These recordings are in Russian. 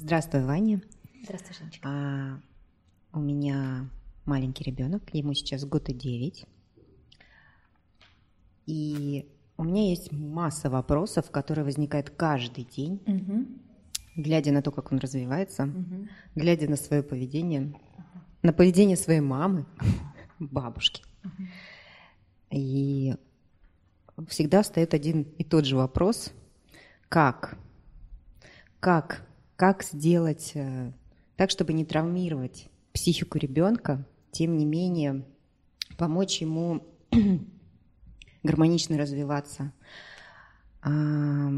Здравствуй, Ваня. Здравствуй, Женечка. А, у меня маленький ребенок, ему сейчас год и девять. И у меня есть масса вопросов, которые возникают каждый день, Угу. глядя на то, как он развивается, Угу. глядя на свое поведение, на поведение своей мамы, бабушки. И всегда встает один и тот же вопрос, как, как, как сделать э, так, чтобы не травмировать психику ребенка, тем не менее помочь ему гармонично развиваться, А,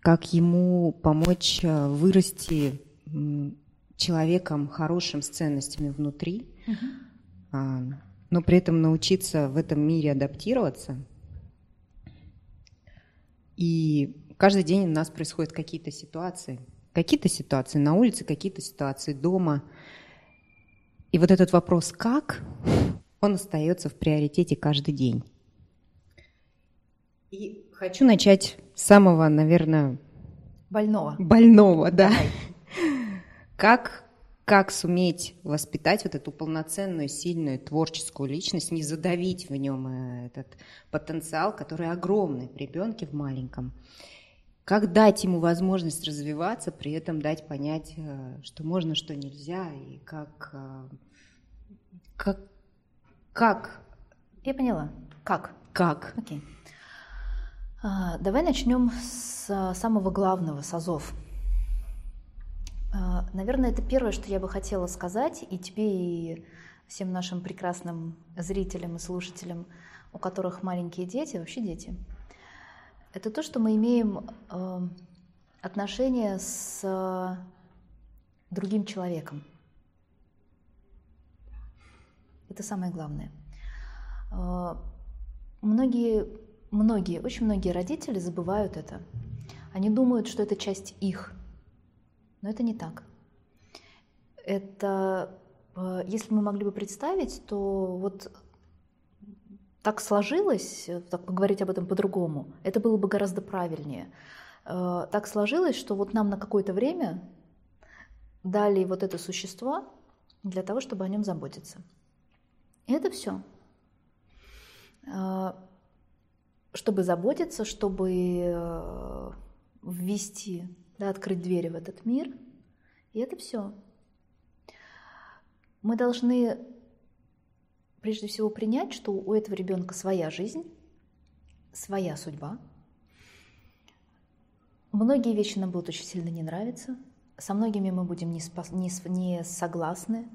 как ему помочь э, вырасти человеком хорошим с ценностями внутри, а, но при этом научиться в этом мире адаптироваться. И каждый день у нас происходят какие-то ситуации. Какие-то ситуации на улице, какие-то ситуации дома. И вот этот вопрос «как?» он остается в приоритете каждый день. И хочу начать с самого, наверное, Больного. больного, да. Как, как суметь воспитать вот эту полноценную, сильную, творческую личность, не задавить в нем э, этот потенциал, который огромный в ребенке, в маленьком. Как дать ему возможность развиваться, при этом дать понять, э, что можно, что нельзя, и как, э, как, как, Я поняла. Как? как. Окей. А, давай начнем с а, самого главного, с азов. А, наверное, это первое, что я бы хотела сказать и тебе, и всем нашим прекрасным зрителям и слушателям, у которых маленькие дети, вообще дети. Это то, что мы имеем э, отношение с э, другим человеком. Это самое главное. Э, Многие, многие, очень многие родители забывают это. Они думают, что это часть их. Но это не так. Это, э, если мы могли бы представить, то вот так сложилось, э, так поговорить об этом по-другому, это было бы гораздо правильнее. Э, Так сложилось, что вот нам на какое-то время дали вот это существо для того, чтобы о нем заботиться. И это все. А, Чтобы заботиться, чтобы э, ввести, да, открыть двери в этот мир. И это все. Мы должны прежде всего принять, что у этого ребенка своя жизнь, своя судьба. Многие вещи нам будут очень сильно не нравиться. Со многими мы будем не, спос- не не согласны.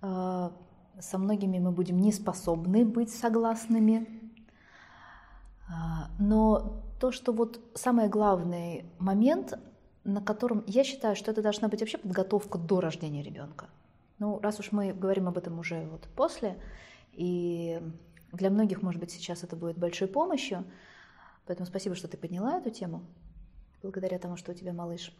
А, Со многими мы будем не способны быть согласными. А, Но то, что вот самый главный момент, на котором я считаю, что это должна быть вообще подготовка до рождения ребенка. Ну, раз уж мы говорим об этом уже вот после, и для многих, может быть, сейчас это будет большой помощью, поэтому спасибо, что ты подняла эту тему, благодаря тому, что у тебя малыш.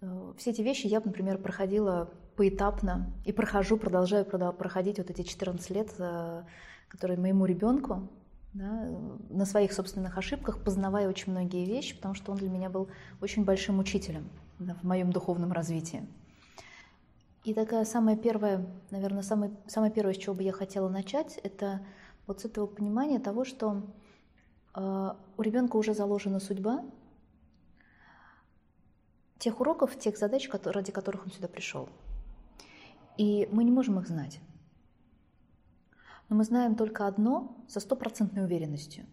Э, Все эти вещи я, например, проходила поэтапно и прохожу, продолжаю проходить вот эти 14 лет, э, которые моему ребенку, да, э, на своих собственных ошибках, познавая очень многие вещи, потому что он для меня был очень большим учителем да, в моем духовном развитии. И такая самая первая, наверное, самое, самое первое, с чего бы я хотела начать, это вот с этого понимания того, что э, у ребенка уже заложена судьба тех уроков, тех задач, кото- ради которых он сюда пришел. И мы не можем их знать. Но мы знаем только одно со стопроцентной уверенностью,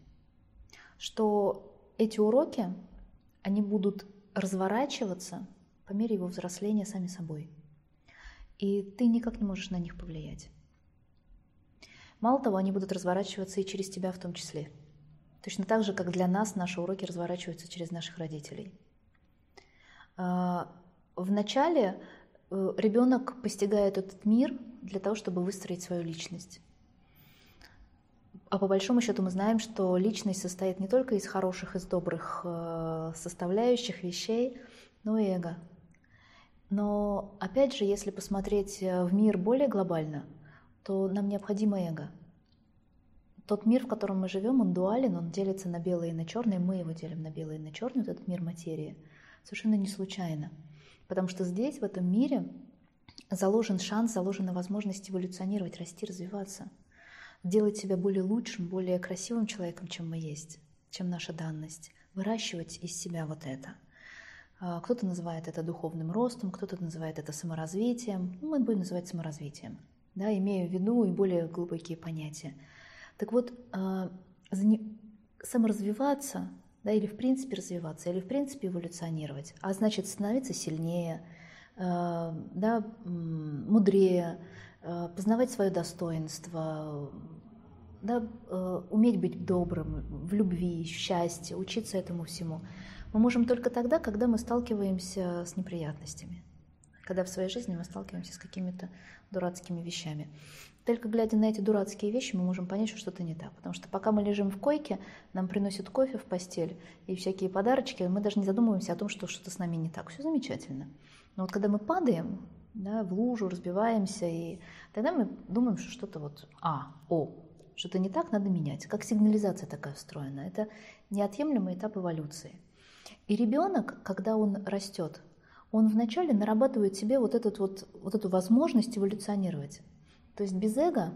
что эти уроки, они будут разворачиваться по мере его взросления сами собой. И ты никак не можешь на них повлиять. Мало того, они будут разворачиваться и через тебя в том числе. Точно так же, как для нас наши уроки разворачиваются через наших родителей. А, Вначале э, ребенок постигает этот мир для того, чтобы выстроить свою личность. А по большому счету мы знаем, что личность состоит не только из хороших, из добрых э, составляющих вещей, но и эго. Но опять же, если посмотреть э, в мир более глобально, то нам необходимо эго. Тот мир, в котором мы живем, он дуален, он делится на белое и на черное, мы его делим на белое и на черное, вот этот мир материи. совершенно не случайно. Потому что здесь, в этом мире, заложен шанс, заложена возможность эволюционировать, расти, развиваться, делать себя более лучшим, более красивым человеком, чем мы есть, чем наша данность, выращивать из себя вот это. А, кто-то называет это духовным ростом, кто-то называет это саморазвитием. Ну, мы будем называть саморазвитием, да, имея в виду и более глубокие понятия. Так вот, а, саморазвиваться, да, или в принципе развиваться, или в принципе эволюционировать, а значит становиться сильнее, Э, да, мудрее, познавать свое достоинство, да, уметь быть добрым, в любви, в счастье, учиться этому всему. Мы можем только тогда, когда мы сталкиваемся с неприятностями, когда в своей жизни мы сталкиваемся с какими-то дурацкими вещами. Только глядя на эти дурацкие вещи, мы можем понять, что что-то не так. Потому что пока мы лежим в койке, нам приносят кофе в постель и всякие подарочки, мы даже не задумываемся о том, что что-то с нами не так. Все замечательно. Но вот когда мы падаем да, в лужу, разбиваемся, и тогда мы думаем, что что-то вот А, О, что-то не так, надо менять. Как сигнализация такая встроена. Это неотъемлемый этап эволюции. И ребенок, когда он растет, он вначале нарабатывает себе вот, этот вот, вот эту возможность эволюционировать. То есть без эго,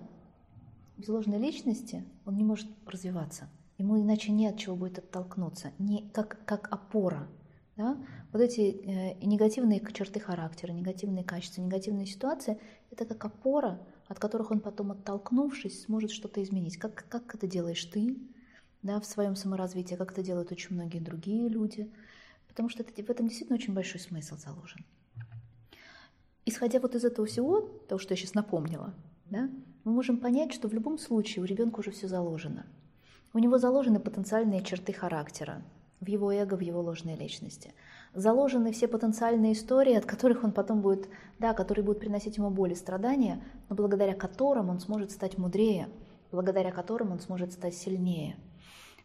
без ложной личности он не может развиваться. Ему иначе не от чего будет оттолкнуться, не как, как опора – да? Вот эти э, негативные черты характера, негативные качества, негативные ситуации – это как опора, от которых он потом, оттолкнувшись, сможет что-то изменить. Как, как это делаешь ты да, в своем саморазвитии, как это делают очень многие другие люди. Потому что это, в этом действительно очень большой смысл заложен. Исходя вот из этого всего, того, что я сейчас напомнила, да, мы можем понять, что в любом случае у ребенка уже все заложено. У него заложены потенциальные черты характера, в его эго, в его ложной личности. Заложены все потенциальные истории, от которых он потом будет, да, которые будут приносить ему боль и страдания, но благодаря которым он сможет стать мудрее, благодаря которым он сможет стать сильнее.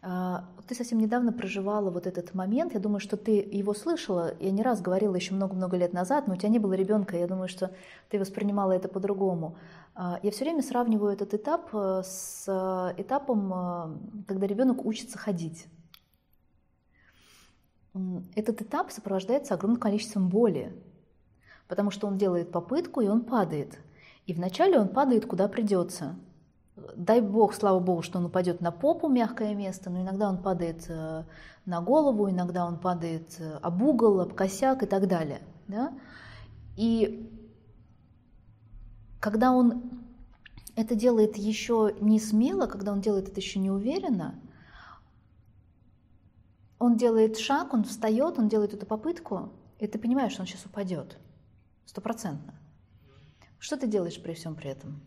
А, ты совсем недавно проживала вот этот момент, я думаю, что ты его слышала, я не раз говорила еще много-много лет назад, но у тебя не было ребенка, я думаю, что ты воспринимала это по-другому. А, я все время сравниваю этот этап э, с э, этапом, э, когда ребенок учится ходить этот этап сопровождается огромным количеством боли, потому что он делает попытку и он падает. И вначале он падает куда придется. Дай бог, слава богу, что он упадет на попу, мягкое место, но иногда он падает э, на голову, иногда он падает э, об угол, об косяк и так далее. Да? И когда он это делает еще не смело, когда он делает это еще не уверенно, он делает шаг, он встает, он делает эту попытку, и ты понимаешь, что он сейчас упадет. Стопроцентно. Что ты делаешь при всем при этом?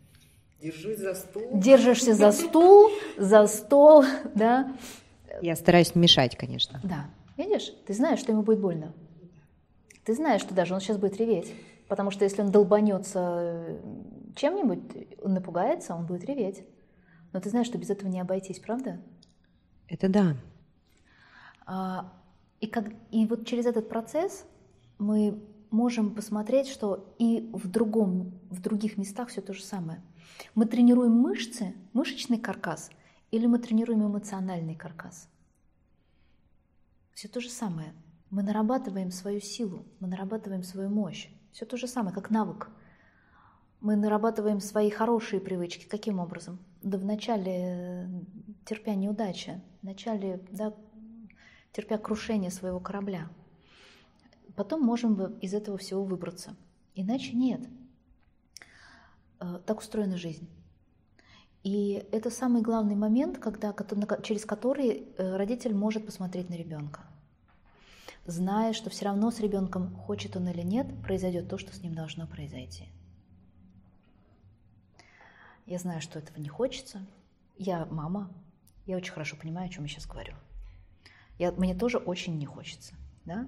Держусь за стул. Держишься за стул, за стол, да. Я стараюсь не мешать, конечно. Да. Видишь, ты знаешь, что ему будет больно. Ты знаешь, что даже он сейчас будет реветь. Потому что если он долбанется чем-нибудь, он напугается, он будет реветь. Но ты знаешь, что без этого не обойтись, правда? Это да. А, и, как, и вот через этот процесс мы можем посмотреть, что и в, другом, в других местах все то же самое. Мы тренируем мышцы, мышечный каркас, или мы тренируем эмоциональный каркас. Все то же самое. Мы нарабатываем свою силу, мы нарабатываем свою мощь. Все то же самое, как навык. Мы нарабатываем свои хорошие привычки. Каким образом? Да в начале э, терпя неудачи, в начале да, терпя крушение своего корабля. Потом можем из этого всего выбраться. Иначе нет. Э, так устроена жизнь. И это самый главный момент, когда, через который э, родитель может посмотреть на ребенка. Зная, что все равно с ребенком, хочет он или нет, произойдет то, что с ним должно произойти. Я знаю, что этого не хочется. Я мама. Я очень хорошо понимаю, о чем я сейчас говорю. Я, мне тоже очень не хочется. Да?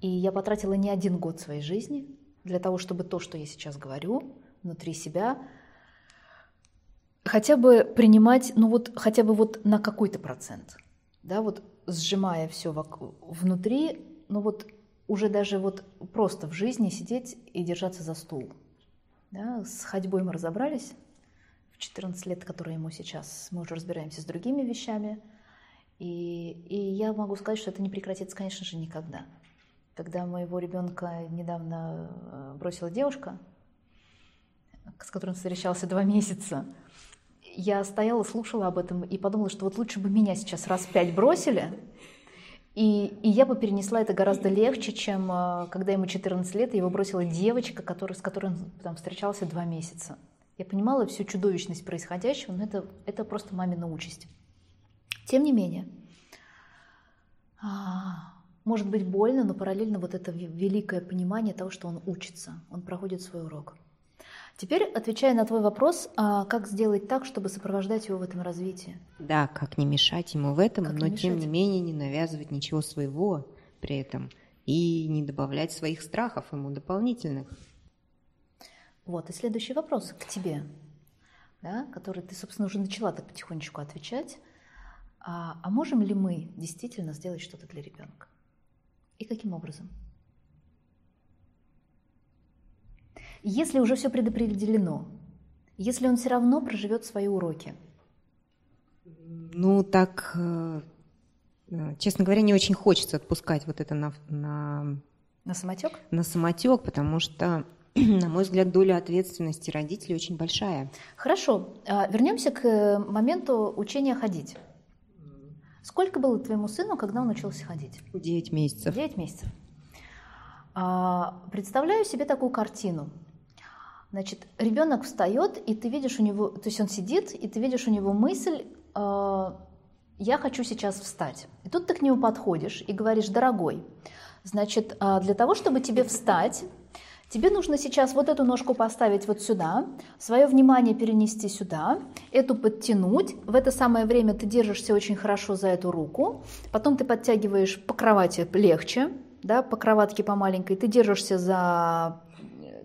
И я потратила не один год своей жизни для того, чтобы то, что я сейчас говорю, внутри себя, хотя бы принимать, ну вот хотя бы вот на какой-то процент, да, вот сжимая все внутри, ну вот уже даже вот просто в жизни сидеть и держаться за стул. Да, с ходьбой мы разобрались в 14 лет, которые ему сейчас. Мы уже разбираемся с другими вещами – и, и я могу сказать, что это не прекратится, конечно же, никогда. когда моего ребенка недавно э, бросила девушка, с которой он встречался два месяца, я стояла, слушала об этом и подумала, что вот лучше бы меня сейчас раз пять бросили, и, и я бы перенесла это гораздо легче, чем э, когда ему 14 лет, и его бросила девочка, который, с которой он там, встречался два месяца. Я понимала всю чудовищность происходящего, но это, это просто мамина участь. Тем не менее, а, может быть больно, но параллельно вот это великое понимание того, что он учится, он проходит свой урок. Теперь, отвечая на твой вопрос, а как сделать так, чтобы сопровождать его в этом развитии? Да, как не мешать ему в этом, как но не тем не менее не навязывать ничего своего при этом и не добавлять своих страхов ему дополнительных. Вот, и следующий вопрос к тебе, да, который ты, собственно, уже начала так потихонечку отвечать. А, а можем ли мы действительно сделать что-то для ребенка? И каким образом? Если уже все предопределено, если он все равно проживет свои уроки. Ну, так, э, э, честно говоря, не очень хочется отпускать вот это на... На, на самотек? На самотек, потому что, на мой взгляд, доля ответственности родителей очень большая. Хорошо. А, Вернемся к э, моменту учения ходить. Сколько было твоему сыну, когда он учился ходить? Девять месяцев. Девять месяцев. А, представляю себе такую картину. Значит, ребенок встает, и ты видишь у него, то есть он сидит, и ты видишь у него мысль, э, я хочу сейчас встать. И тут ты к нему подходишь и говоришь, дорогой, значит, э, для того, чтобы тебе встать, тебе нужно сейчас вот эту ножку поставить вот сюда, свое внимание перенести сюда, эту подтянуть. В это самое время ты держишься очень хорошо за эту руку, потом ты подтягиваешь по кровати легче, да, по кроватке по маленькой, ты держишься за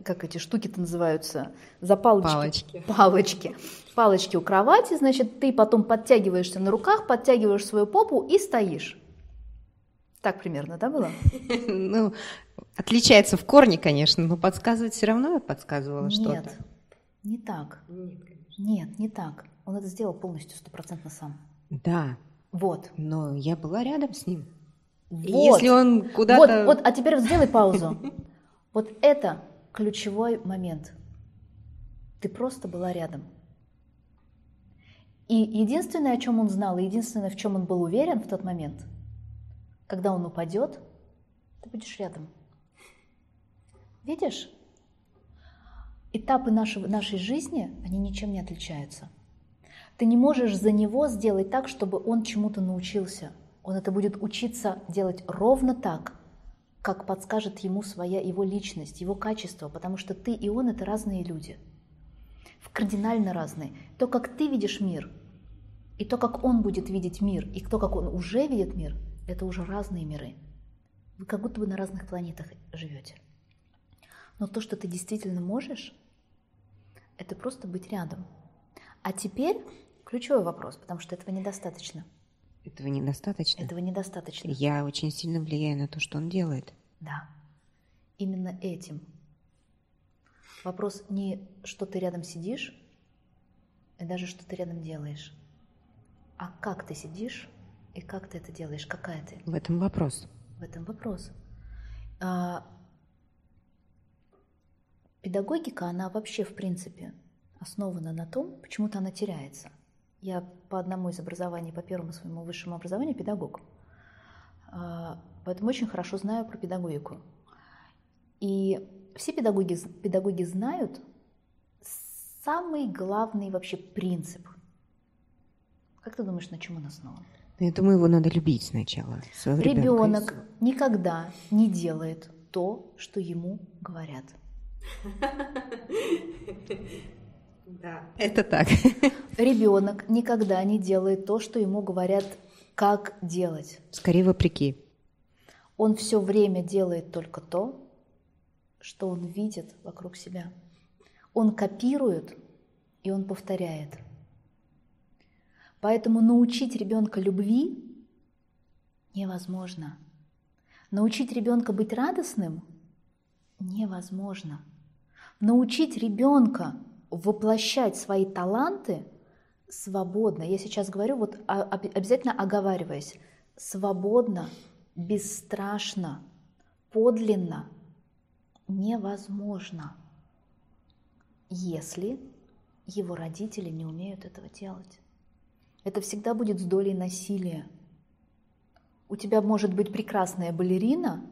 как эти штуки-то называются, за палочки. Палочки. Палочки. Палочки у кровати, значит, ты потом подтягиваешься на руках, подтягиваешь свою попу и стоишь. Так примерно, да, было? Ну, отличается в корне, конечно, но подсказывать все равно я подсказывала что-то. Нет, не так. Нет, Нет, не так. Он это сделал полностью, стопроцентно сам. Да. Вот. Но я была рядом с ним. Вот. Если он куда-то... Вот, вот, а теперь сделай паузу. Вот это ключевой момент. Ты просто была рядом. И единственное, о чем он знал, и единственное, в чем он был уверен в тот момент, когда он упадет, ты будешь рядом. Видишь? Этапы нашей, нашей жизни, они ничем не отличаются. Ты не можешь за него сделать так, чтобы он чему-то научился. Он это будет учиться делать ровно так, как подскажет ему своя его личность, его качество, потому что ты и он это разные люди, кардинально разные. То, как ты видишь мир, и то, как он будет видеть мир, и то, как он уже видит мир, это уже разные миры. Вы как будто бы на разных планетах живете. Но то, что ты действительно можешь, это просто быть рядом. А теперь ключевой вопрос, потому что этого недостаточно – этого недостаточно? Этого недостаточно. Я очень сильно влияю на то, что он делает. Да. Именно этим. Вопрос не, что ты рядом сидишь, и даже что ты рядом делаешь, а как ты сидишь и как ты это делаешь, какая ты. В этом вопрос. В этом вопрос. А, педагогика, она вообще, в принципе, основана на том, почему-то она теряется. Я по одному из образований, по первому своему высшему образованию педагог. А, поэтому очень хорошо знаю про педагогику. И все педагоги, педагоги знают самый главный вообще принцип. Как ты думаешь, на чем он основан? Ну, я думаю, его надо любить сначала. Ребенок никогда не делает то, что ему говорят. Да, это так. Ребенок никогда не делает то, что ему говорят, как делать. Скорее вопреки. Он все время делает только то, что он видит вокруг себя. Он копирует и он повторяет. Поэтому научить ребенка любви невозможно. Научить ребенка быть радостным невозможно. Научить ребенка воплощать свои таланты свободно. Я сейчас говорю, вот обязательно оговариваясь, свободно, бесстрашно, подлинно невозможно, если его родители не умеют этого делать. Это всегда будет с долей насилия. У тебя может быть прекрасная балерина,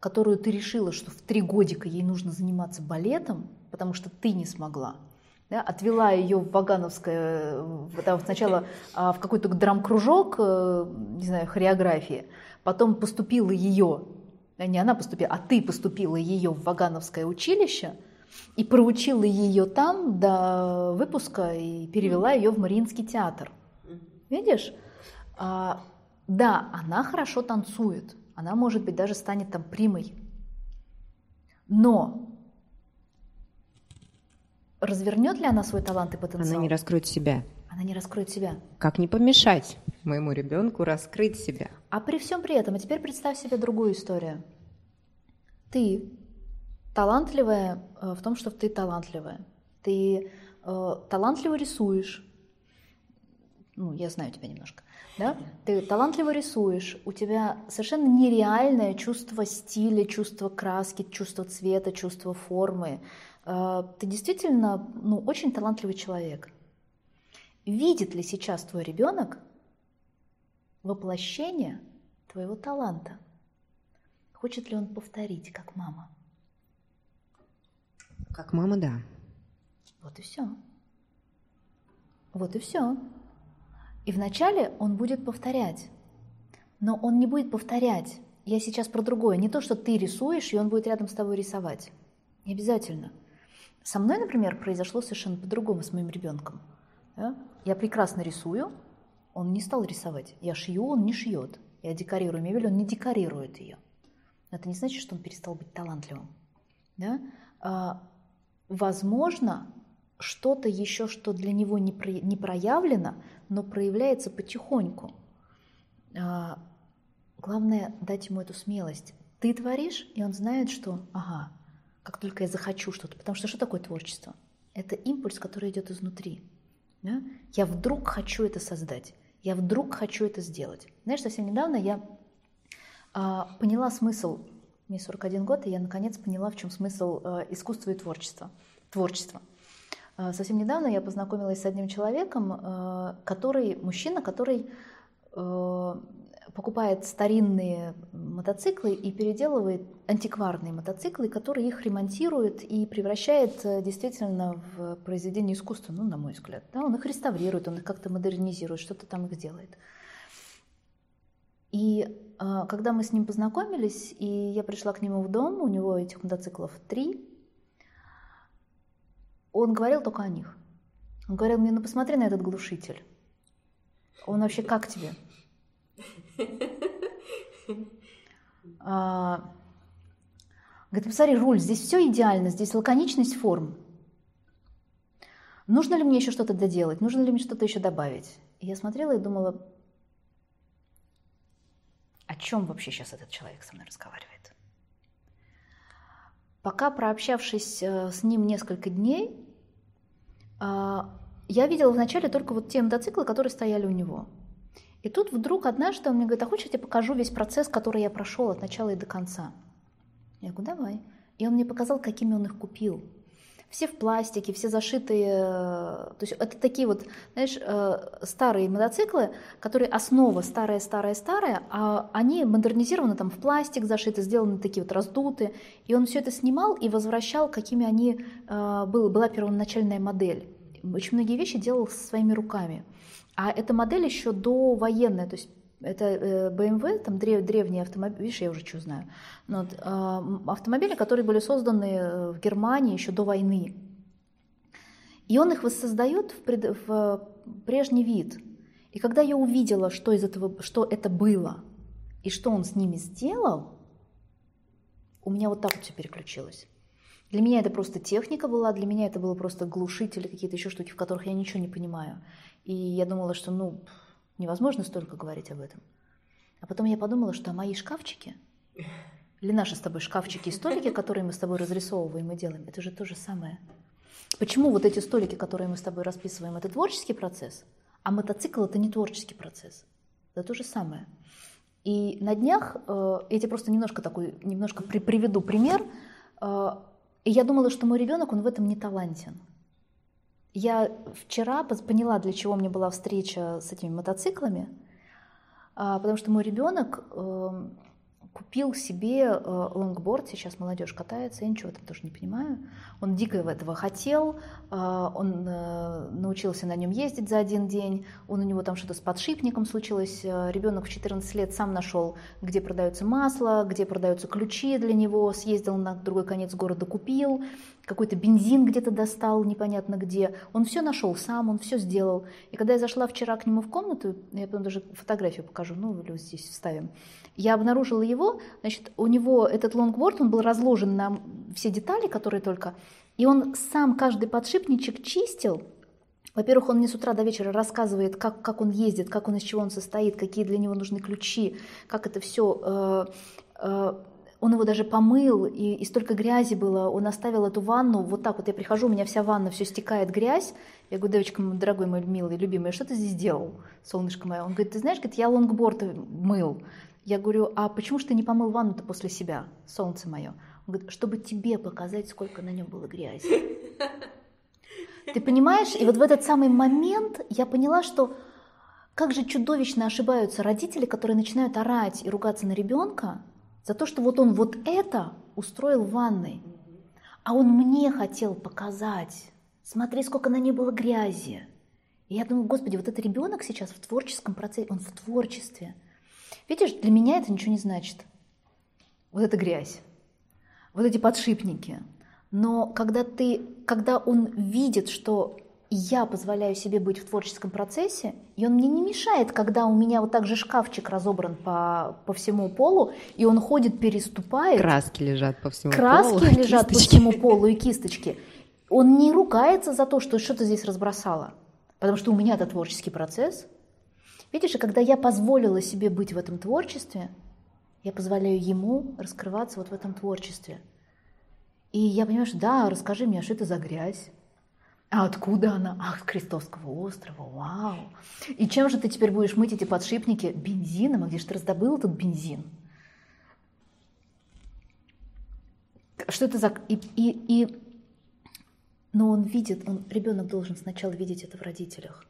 которую ты решила, что в три годика ей нужно заниматься балетом, потому что ты не смогла. Да, отвела ее в Вагановское, там, сначала а, в какой-то драм-кружок, э, не знаю, хореографии, потом поступила ее, не она поступила, а ты поступила ее в Вагановское училище и проучила ее там до выпуска и перевела ее в Мариинский театр. Видишь? А, да, она хорошо танцует, она, может быть, даже станет там примой. Но развернет ли она свой талант и потенциал? Она не раскроет себя. Она не раскроет себя. Как не помешать моему ребенку раскрыть себя? А при всем при этом, а теперь представь себе другую историю. Ты талантливая э, в том, что ты талантливая. Ты э, талантливо рисуешь. Ну, я знаю тебя немножко. Да? Ты талантливо рисуешь, у тебя совершенно нереальное чувство стиля, чувство краски, чувство цвета, чувство формы. Э, ты действительно ну, очень талантливый человек. Видит ли сейчас твой ребенок воплощение твоего таланта? Хочет ли он повторить, как мама? Как мама, да. Вот и все. Вот и все. И вначале он будет повторять. Но он не будет повторять. Я сейчас про другое. Не то, что ты рисуешь, и он будет рядом с тобой рисовать. Не обязательно. Со мной, например, произошло совершенно по-другому с моим ребенком. Да? Я прекрасно рисую, он не стал рисовать. Я шью, он не шьет. Я декорирую мебель, он не декорирует ее. Но это не значит, что он перестал быть талантливым. Да? А, возможно, что-то еще, что для него не, про, не проявлено, но проявляется потихоньку. А, главное дать ему эту смелость. Ты творишь, и он знает, что, ага, как только я захочу что-то. Потому что что такое творчество? Это импульс, который идет изнутри. Да? Я вдруг хочу это создать. Я вдруг хочу это сделать. Знаешь, совсем недавно я а, поняла смысл, мне 41 год, и я наконец поняла, в чем смысл а, искусства и творчества. творчества. А, совсем недавно я познакомилась с одним человеком, а, который, мужчина, который а, покупает старинные мотоциклы и переделывает антикварные мотоциклы, которые их ремонтирует и превращает э, действительно в произведение искусства, ну, на мой взгляд. Да, он их реставрирует, он их как-то модернизирует, что-то там их делает. И э, когда мы с ним познакомились, и я пришла к нему в дом, у него этих мотоциклов три, он говорил только о них. Он говорил мне, ну посмотри на этот глушитель. Он вообще как тебе? А, говорит, посмотри, руль, здесь все идеально, здесь лаконичность форм. Нужно ли мне еще что-то доделать? Нужно ли мне что-то еще добавить? И я смотрела и думала, о чем вообще сейчас этот человек со мной разговаривает? Пока прообщавшись э, с ним несколько дней, а, я видела вначале только вот те мотоциклы, которые стояли у него – и тут вдруг однажды он мне говорит, а хочешь, я тебе покажу весь процесс, который я прошел от начала и до конца? Я говорю, давай. И он мне показал, какими он их купил. Все в пластике, все зашитые. То есть это такие вот, знаешь, э, старые мотоциклы, которые основа старая-старая-старая, а они модернизированы там в пластик зашиты, сделаны такие вот раздуты. И он все это снимал и возвращал, какими они, э, была первоначальная модель. Очень многие вещи делал своими руками. А эта модель еще до военная, то есть это э, BMW, там древ, древние автомобили, видишь, я уже что знаю, но, вот, э, автомобили, которые были созданы э, в Германии еще до войны. И он их воссоздает в, пред, в прежний вид. И когда я увидела, что, из этого, что это было и что он с ними сделал, у меня вот так вот все переключилось. Для меня это просто техника была, для меня это было просто глушители, какие-то еще штуки, в которых я ничего не понимаю. И я думала, что ну, невозможно столько говорить об этом. А потом я подумала, что мои шкафчики, или наши с тобой шкафчики и столики, которые мы с тобой разрисовываем и делаем, это же то же самое. Почему вот эти столики, которые мы с тобой расписываем, это творческий процесс, а мотоцикл это не творческий процесс? Это то же самое. И на днях, э, я тебе просто немножко такой, немножко при, приведу пример. И я думала, что мой ребенок, он в этом не талантен. Я вчера поняла, для чего мне была встреча с этими мотоциклами, а, потому что мой ребенок эм, купил себе э, лонгборд, сейчас молодежь катается, я ничего в этом тоже не понимаю. Он дико этого хотел, э, он э, научился на нем ездить за один день, он у него там что-то с подшипником случилось, ребенок в 14 лет сам нашел, где продается масло, где продаются ключи для него, съездил на другой конец города, купил, какой-то бензин где-то достал, непонятно где. Он все нашел сам, он все сделал. И когда я зашла вчера к нему в комнату, я потом даже фотографию покажу, ну, или здесь вставим, я обнаружила его, значит, у него этот лонгборд, он был разложен на все детали, которые только, и он сам каждый подшипничек чистил, во-первых, он мне с утра до вечера рассказывает, как, как он ездит, как он из чего он состоит, какие для него нужны ключи, как это все. Э, э, он его даже помыл, и, и столько грязи было. Он оставил эту ванну, вот так вот я прихожу, у меня вся ванна, все стекает грязь. Я говорю, девочка, дорогой мой милый, любимый, что ты здесь делал, солнышко мое? Он говорит, ты знаешь, говорит, я лонгборд мыл. Я говорю, а почему же ты не помыл ванну-то после себя, солнце мое? Он говорит, чтобы тебе показать, сколько на нем было грязи. Ты понимаешь? И вот в этот самый момент я поняла, что как же чудовищно ошибаются родители, которые начинают орать и ругаться на ребенка за то, что вот он вот это устроил в ванной. А он мне хотел показать. Смотри, сколько на ней было грязи. И я думаю, господи, вот этот ребенок сейчас в творческом процессе, он в творчестве – Видишь, для меня это ничего не значит. Вот эта грязь, вот эти подшипники. Но когда, ты, когда он видит, что я позволяю себе быть в творческом процессе, и он мне не мешает, когда у меня вот так же шкафчик разобран по, по всему полу, и он ходит, переступает. Краски лежат по всему краски полу. Краски лежат кисточки. по всему полу и кисточки. Он не ругается за то, что что-то здесь разбросало. Потому что у меня это творческий процесс – Видишь, и когда я позволила себе быть в этом творчестве, я позволяю ему раскрываться вот в этом творчестве. И я понимаю, что да, расскажи мне, а что это за грязь? А откуда она? Ах, с Крестовского острова, вау. И чем же ты теперь будешь мыть эти подшипники? Бензином? А где же ты раздобыл этот бензин? Что это за... И, и, и... Но он видит, он, ребенок должен сначала видеть это в родителях.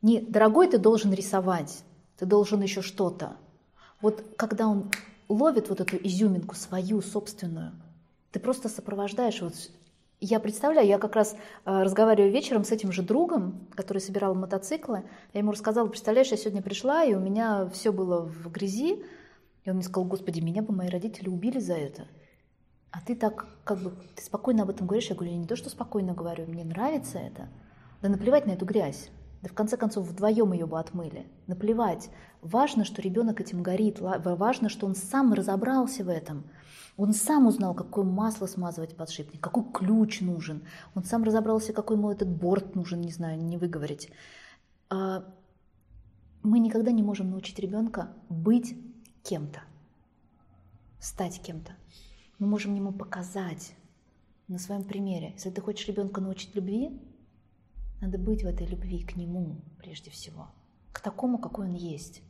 Не, дорогой, ты должен рисовать, ты должен еще что-то. Вот когда он ловит вот эту изюминку свою собственную, ты просто сопровождаешь. Вот я представляю, я как раз э, разговариваю вечером с этим же другом, который собирал мотоциклы. Я ему рассказала, представляешь, я сегодня пришла, и у меня все было в грязи. И он мне сказал, господи, меня бы мои родители убили за это. А ты так, как бы, ты спокойно об этом говоришь. Я говорю, я не то, что спокойно говорю, мне нравится это. Да наплевать на эту грязь. Да в конце концов вдвоем ее бы отмыли. Наплевать. Важно, что ребенок этим горит. Важно, что он сам разобрался в этом. Он сам узнал, какое масло смазывать подшипник, какой ключ нужен. Он сам разобрался, какой ему этот борт нужен, не знаю, не выговорить. А, мы никогда не можем научить ребенка быть кем-то, стать кем-то. Мы можем ему показать на своем примере. Если ты хочешь ребенка научить любви, надо быть в этой любви к нему прежде всего, к такому, какой он есть.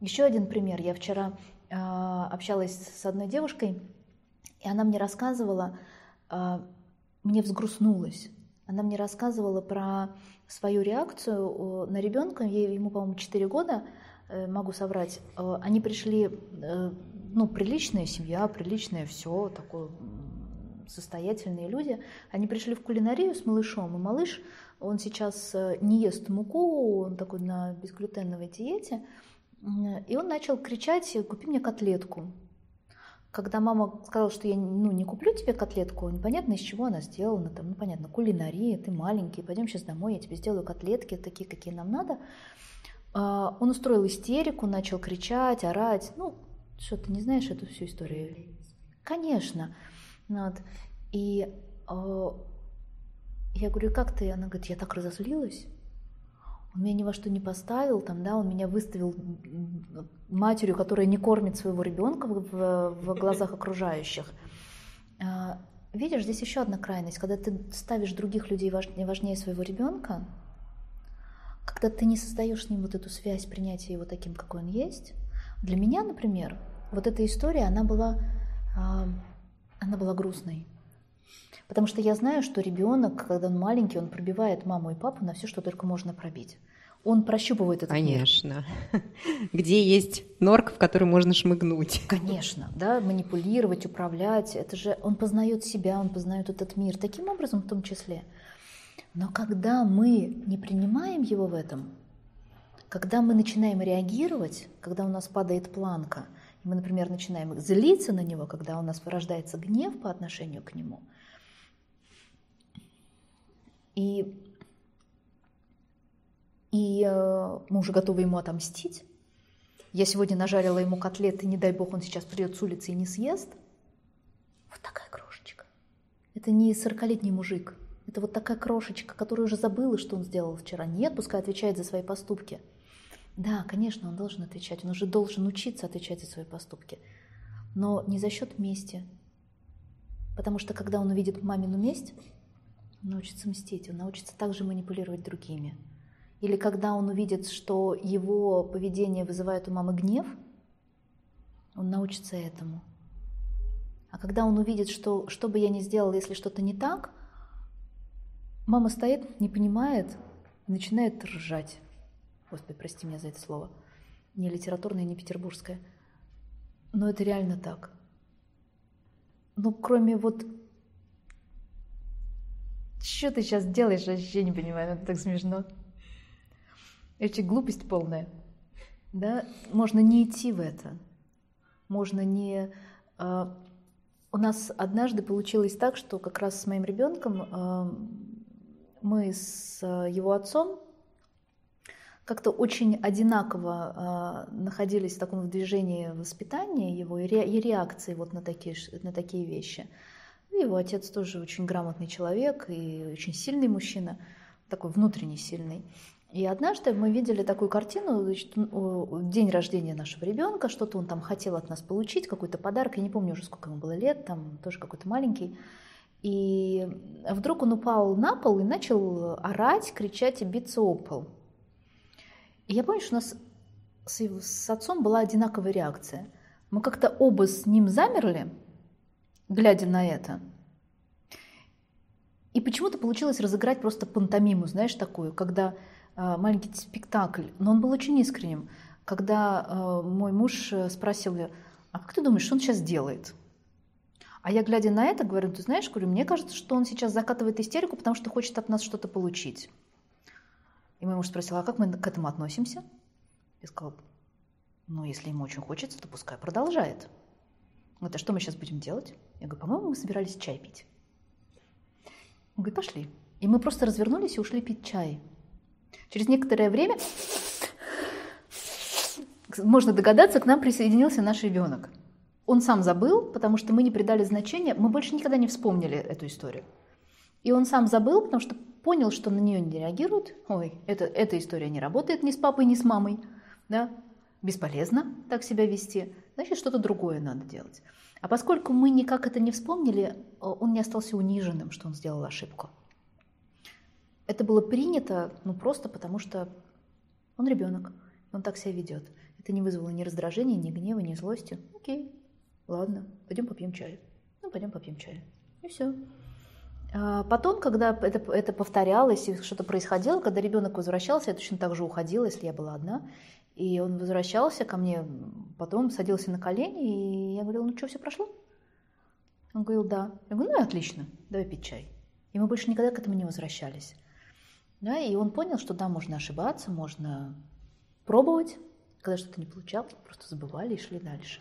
Еще один пример. Я вчера э, общалась с одной девушкой, и она мне рассказывала, э, мне взгрустнулось. Она мне рассказывала про свою реакцию на ребенка, ему, по-моему, 4 года, э, могу соврать. Э, они пришли, э, ну, приличная семья, приличное все, такое состоятельные люди. Они пришли в кулинарию с малышом, и малыш он сейчас э, не ест муку, он такой на безглютеновой диете. И он начал кричать, купи мне котлетку. Когда мама сказала, что я ну, не куплю тебе котлетку, непонятно, из чего она сделана, там, ну, понятно, кулинария, ты маленький, пойдем сейчас домой, я тебе сделаю котлетки, такие, какие нам надо. А, он устроил истерику, начал кричать, орать. Ну, что, ты не знаешь эту всю историю? Конечно. Вот. И а, я говорю, как ты? Она говорит, я так разозлилась. Он меня ни во что не поставил, там, да, он меня выставил матерью, которая не кормит своего ребенка в, в, глазах окружающих. А, видишь, здесь еще одна крайность, когда ты ставишь других людей важнее, важнее своего ребенка, когда ты не создаешь с ним вот эту связь принятия его таким, какой он есть, Для меня, например, вот эта история, она была, а, она была грустной. Потому что я знаю, что ребенок, когда он маленький, он пробивает маму и папу на все, что только можно пробить. Он прощупывает этот Конечно. мир. Где есть норка, в которой можно шмыгнуть. Конечно, да, манипулировать, управлять. Это же он познает себя, он познает этот мир. Таким образом, в том числе. Но когда мы не принимаем его в этом, когда мы начинаем реагировать, когда у нас падает планка, мы, например, начинаем злиться на него, когда у нас вырождается гнев по отношению к нему, и, и э, мы уже готовы ему отомстить, я сегодня нажарила ему котлеты, не дай бог он сейчас придет с улицы и не съест, вот такая крошечка. Это не 40-летний мужик, это вот такая крошечка, которая уже забыла, что он сделал вчера. Нет, пускай отвечает за свои поступки – да, конечно, он должен отвечать, он уже должен учиться отвечать за свои поступки, но не за счет мести. Потому что когда он увидит мамину месть, он научится мстить, он научится также манипулировать другими. Или когда он увидит, что его поведение вызывает у мамы гнев, он научится этому. А когда он увидит, что что бы я ни сделал, если что-то не так, мама стоит, не понимает, начинает ржать. Господи, прости меня за это слово. Не литературное, не петербургское. Но это реально так. Ну, кроме вот... Что ты сейчас делаешь, вообще не понимаю, это так смешно. Это глупость полная. Да? Можно не идти в это. Можно не... А, у нас однажды получилось так, что как раз с моим ребенком а, мы с а, его отцом как-то очень одинаково находились в таком движении воспитания его и, и реакции вот на такие, на такие вещи. Его отец тоже очень грамотный человек и очень сильный мужчина, такой внутренне сильный. И однажды мы видели такую картину, значит, день рождения нашего ребенка, что-то он там хотел от нас получить, какой-то подарок, я не помню уже, сколько ему было лет, там тоже какой-то маленький. И вдруг он упал на пол и начал орать, кричать и биться об пол. И я помню, что у нас с, с отцом была одинаковая реакция. Мы как-то оба с ним замерли, глядя на это. И почему-то получилось разыграть просто пантомиму, знаешь, такую, когда э, маленький спектакль, но он был очень искренним. Когда э, мой муж спросил, а как ты думаешь, что он сейчас делает? А я, глядя на это, говорю, ты знаешь, говорю, мне кажется, что он сейчас закатывает истерику, потому что хочет от нас что-то получить. И мой муж спросил, а как мы к этому относимся? Я сказала, ну, если ему очень хочется, то пускай продолжает. Говорит, а что мы сейчас будем делать? Я говорю, по-моему, мы собирались чай пить. Он говорит, пошли. И мы просто развернулись и ушли пить чай. Через некоторое время, можно догадаться, к нам присоединился наш ребенок. Он сам забыл, потому что мы не придали значения, мы больше никогда не вспомнили эту историю. И он сам забыл, потому что понял, что на нее не реагируют. Ой, это, эта история не работает ни с папой, ни с мамой. Да? Бесполезно так себя вести. Значит, что-то другое надо делать. А поскольку мы никак это не вспомнили, он не остался униженным, что он сделал ошибку. Это было принято, ну просто потому что он ребенок, он так себя ведет. Это не вызвало ни раздражения, ни гнева, ни злости. Окей, ладно, пойдем попьем чаю. Ну, пойдем попьем чаю. И все. А потом, когда это, это повторялось и что-то происходило, когда ребенок возвращался, я точно так же уходила, если я была одна. И он возвращался ко мне, потом садился на колени, и я говорила, ну что, все прошло? Он говорил, да. Я говорю, ну и отлично, давай пить чай. И мы больше никогда к этому не возвращались. Да, и он понял, что да, можно ошибаться, можно пробовать. Когда что-то не получалось, просто забывали и шли дальше.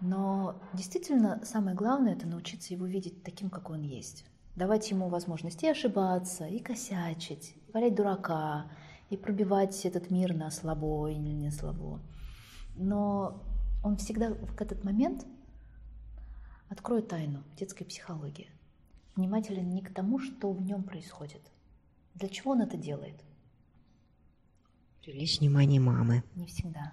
Но действительно самое главное – это научиться его видеть таким, какой он есть давать ему возможность и ошибаться, и косячить, и валять дурака, и пробивать этот мир на слабо или не слабо. Но он всегда в этот момент откроет тайну детской психологии. Внимателен не к тому, что в нем происходит. Для чего он это делает? Привлечь внимание мамы. Не всегда.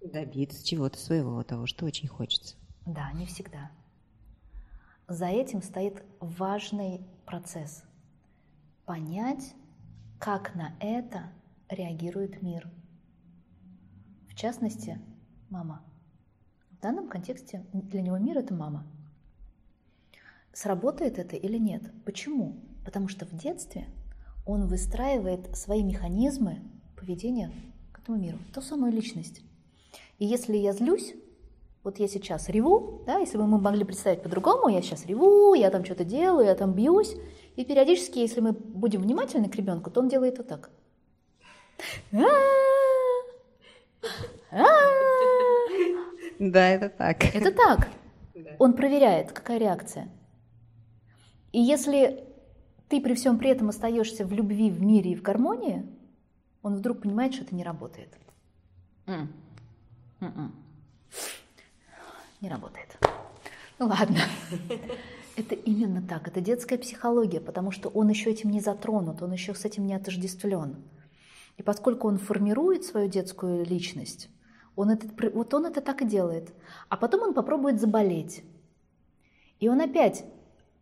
Добиться чего-то своего, того, что очень хочется. Да, не всегда. За этим стоит важный процесс. Понять, как на это реагирует мир. В частности, Мама. В данном контексте для него мир – это мама. Сработает это или нет? Почему? Потому что в детстве он выстраивает свои механизмы поведения к этому миру, ту самую личность. И если я злюсь, вот я сейчас реву, да, если бы мы могли представить по-другому, я сейчас реву, я там что-то делаю, я там бьюсь, и периодически, если мы будем внимательны к ребенку, то он делает вот так. Да, это так. Это так. Он проверяет, какая реакция. И если ты при всем при этом остаешься в любви, в мире и в гармонии, он вдруг понимает, что это не работает. Не работает. Ну ладно. Это именно так, это детская психология, потому что он еще этим не затронут, он еще с этим не отождествлен. И поскольку он формирует свою детскую личность, он это, вот он это так и делает. А потом он попробует заболеть. И он опять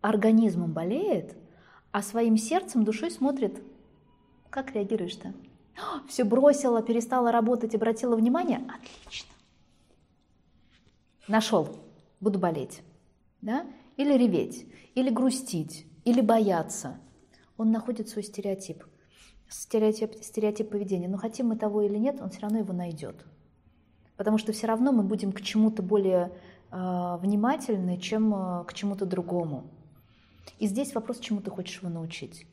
организмом болеет, а своим сердцем, душой смотрит, как реагируешь-то? Все бросила, перестала работать, обратила внимание? Отлично. Нашел, буду болеть. Да? Или реветь, или грустить, или бояться. Он находит свой стереотип, стереотип, стереотип поведения. Но хотим мы того или нет, он все равно его найдет. Потому что все равно мы будем к чему-то более э, внимательны, чем э, к чему-то другому. И здесь вопрос, чему ты хочешь его научить.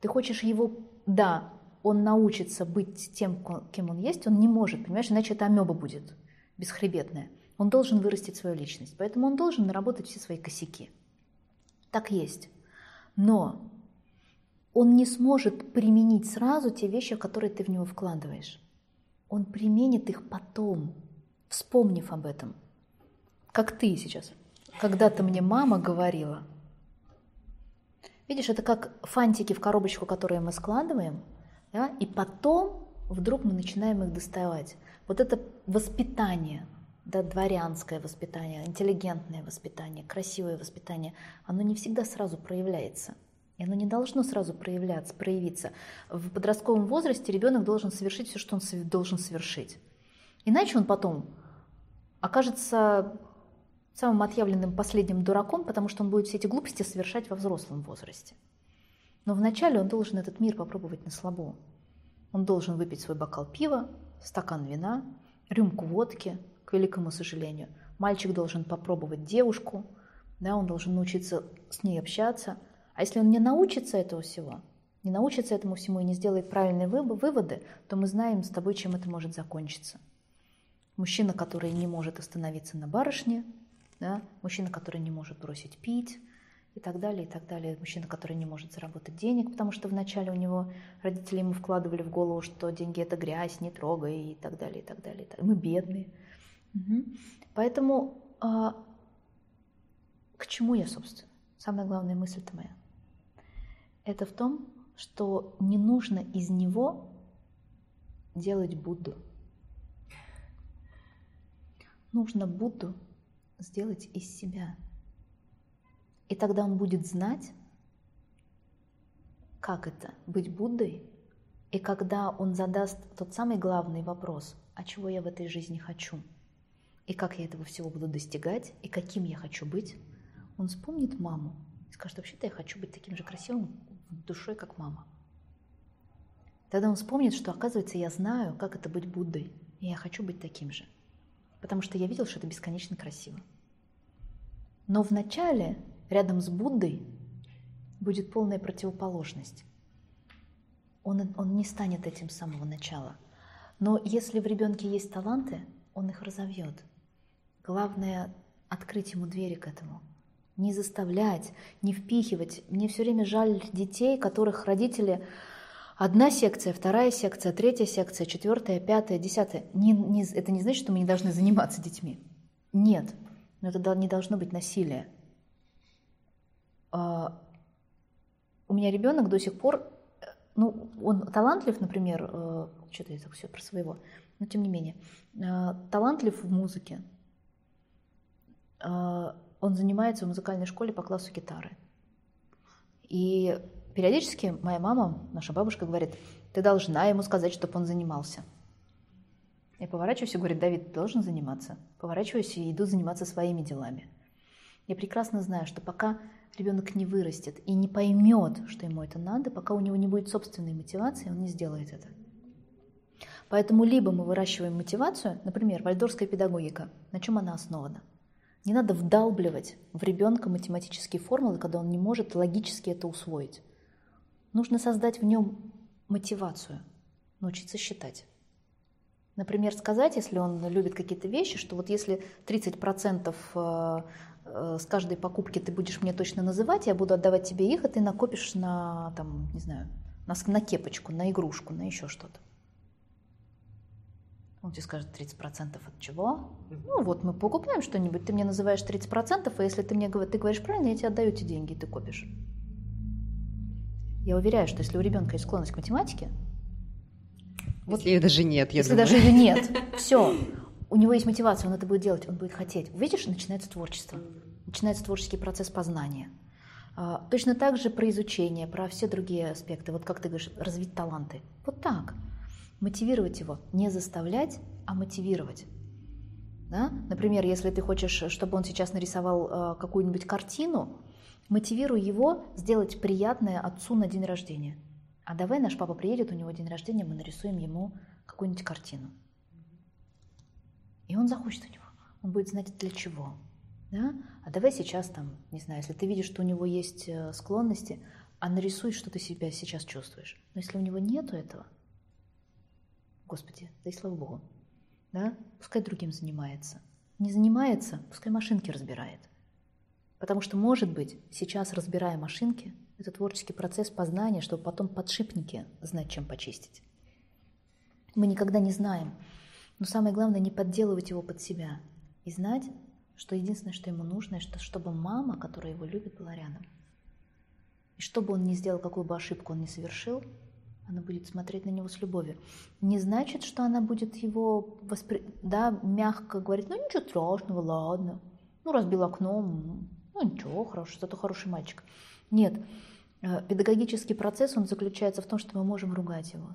Ты хочешь его, да, он научится быть тем, кем он есть, он не может, понимаешь, иначе это амеба будет, бесхребетная. Он должен вырастить свою личность, поэтому он должен наработать все свои косяки. Так есть. Но он не сможет применить сразу те вещи, которые ты в него вкладываешь. Он применит их потом, вспомнив об этом. Как ты сейчас. Когда-то мне мама говорила. Видишь, это как фантики в коробочку, которые мы складываем, да, и потом вдруг мы начинаем их доставать. Вот это воспитание – да, дворянское воспитание, интеллигентное воспитание, красивое воспитание, оно не всегда сразу проявляется. И оно не должно сразу проявляться, проявиться. В подростковом возрасте ребенок должен совершить все, что он должен совершить. Иначе он потом окажется самым отъявленным последним дураком, потому что он будет все эти глупости совершать во взрослом возрасте. Но вначале он должен этот мир попробовать на слабо. Он должен выпить свой бокал пива, стакан вина, рюмку водки – к великому сожалению. Мальчик должен попробовать девушку, да, он должен научиться с ней общаться. А если он не научится этого всего, не научится этому всему и не сделает правильные выводы, то мы знаем с тобой, чем это может закончиться. Мужчина, который не может остановиться на барышне, да, мужчина, который не может бросить пить, и так далее, и так далее. Мужчина, который не может заработать денег, потому что вначале у него родители ему вкладывали в голову, что деньги это грязь, не трогай, и так далее, и так далее. И мы бедные. Поэтому а, к чему я, собственно? Самая главная мысль-то моя. Это в том, что не нужно из него делать Будду. Нужно Будду сделать из себя. И тогда он будет знать, как это быть Буддой. И когда он задаст тот самый главный вопрос, а чего я в этой жизни хочу – и как я этого всего буду достигать, и каким я хочу быть, он вспомнит маму и скажет, вообще-то я хочу быть таким же красивым душой, как мама. Тогда он вспомнит, что, оказывается, я знаю, как это быть Буддой, и я хочу быть таким же. Потому что я видел, что это бесконечно красиво. Но вначале рядом с Буддой будет полная противоположность. Он, он не станет этим с самого начала. Но если в ребенке есть таланты, он их разовьет – Главное – открыть ему двери к этому. Не заставлять, не впихивать. Мне все время жаль детей, которых родители одна секция, вторая секция, третья секция, четвертая, пятая, десятая. Не, не, это не значит, что мы не должны заниматься детьми. Нет, но это не должно быть насилие. А, у меня ребенок до сих пор, ну, он талантлив, например, э, что-то я так все про своего, но тем не менее, э, талантлив в музыке, он занимается в музыкальной школе по классу гитары. И периодически моя мама, наша бабушка, говорит, ты должна ему сказать, чтобы он занимался. Я поворачиваюсь и говорю, Давид, ты должен заниматься. Поворачиваюсь и иду заниматься своими делами. Я прекрасно знаю, что пока ребенок не вырастет и не поймет, что ему это надо, пока у него не будет собственной мотивации, он не сделает это. Поэтому либо мы выращиваем мотивацию, например, вальдорская педагогика, на чем она основана? Не надо вдалбливать в ребенка математические формулы, когда он не может логически это усвоить. Нужно создать в нем мотивацию, научиться считать. Например, сказать, если он любит какие-то вещи, что вот если 30% э, с каждой покупки ты будешь мне точно называть, я буду отдавать тебе их, а ты накопишь на, там, не знаю, на, на кепочку, на игрушку, на еще что-то. Он тебе скажет 30% от чего? Ну вот мы покупаем что-нибудь, ты мне называешь 30%, а если ты мне говоришь, ты говоришь правильно, я тебе отдаю эти деньги, и ты копишь. Я уверяю, что если у ребенка есть склонность к математике, вот, если ее даже нет, я Если думаю. даже ее нет, все, у него есть мотивация, он это будет делать, он будет хотеть. Видишь, начинается творчество, начинается творческий процесс познания. А, точно так же про изучение, про все другие аспекты. Вот как ты говоришь, развить таланты. Вот так мотивировать его, не заставлять, а мотивировать. Да? Например, если ты хочешь, чтобы он сейчас нарисовал э, какую-нибудь картину, мотивируй его сделать приятное отцу на день рождения. А давай наш папа приедет, у него день рождения, мы нарисуем ему какую-нибудь картину. И он захочет у него. Он будет знать для чего. Да? А давай сейчас там, не знаю, если ты видишь, что у него есть э, склонности, а нарисуй, что ты себя сейчас чувствуешь. Но если у него нету этого, Господи, да и слава Богу. Да? Пускай другим занимается. Не занимается, пускай машинки разбирает. Потому что, может быть, сейчас, разбирая машинки, это творческий процесс познания, чтобы потом подшипники знать, чем почистить. Мы никогда не знаем. Но самое главное, не подделывать его под себя. И знать, что единственное, что ему нужно, это чтобы мама, которая его любит, была рядом. И чтобы он не сделал, какую бы ошибку он не совершил, она будет смотреть на него с любовью. Не значит, что она будет его воспри... да, мягко говорить, ну ничего страшного, ладно. Ну, разбил окно, ну ничего, хорошо, зато хороший мальчик. Нет, э, педагогический процесс, он заключается в том, что мы можем ругать его.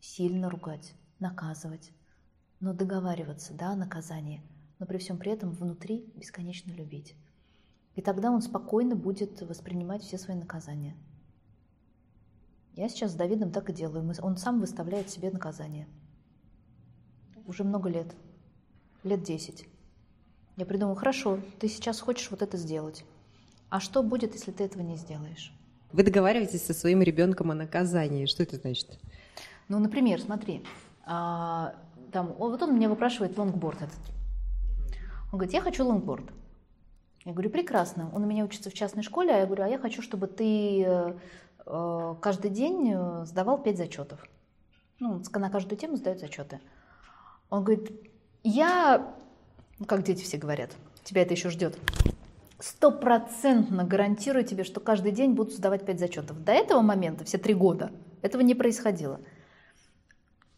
Сильно ругать, наказывать, но договариваться, да, о наказании, но при всем при этом внутри бесконечно любить. И тогда он спокойно будет воспринимать все свои наказания – я сейчас с Давидом так и делаю. Он сам выставляет себе наказание. Уже много лет. Лет десять. Я придумала, хорошо, ты сейчас хочешь вот это сделать. А что будет, если ты этого не сделаешь? Вы договариваетесь со своим ребенком о наказании. Что это значит? Ну, например, смотри, а, там, вот он меня выпрашивает лонгборд этот. Он говорит, я хочу лонгборд. Я говорю, прекрасно. Он у меня учится в частной школе, а я говорю, а я хочу, чтобы ты э, каждый день э, сдавал пять зачетов. Ну, на каждую тему сдают зачеты. Он говорит, я, ну, как дети все говорят, тебя это еще ждет, стопроцентно гарантирую тебе, что каждый день будут сдавать пять зачетов. До этого момента, все три года, этого не происходило.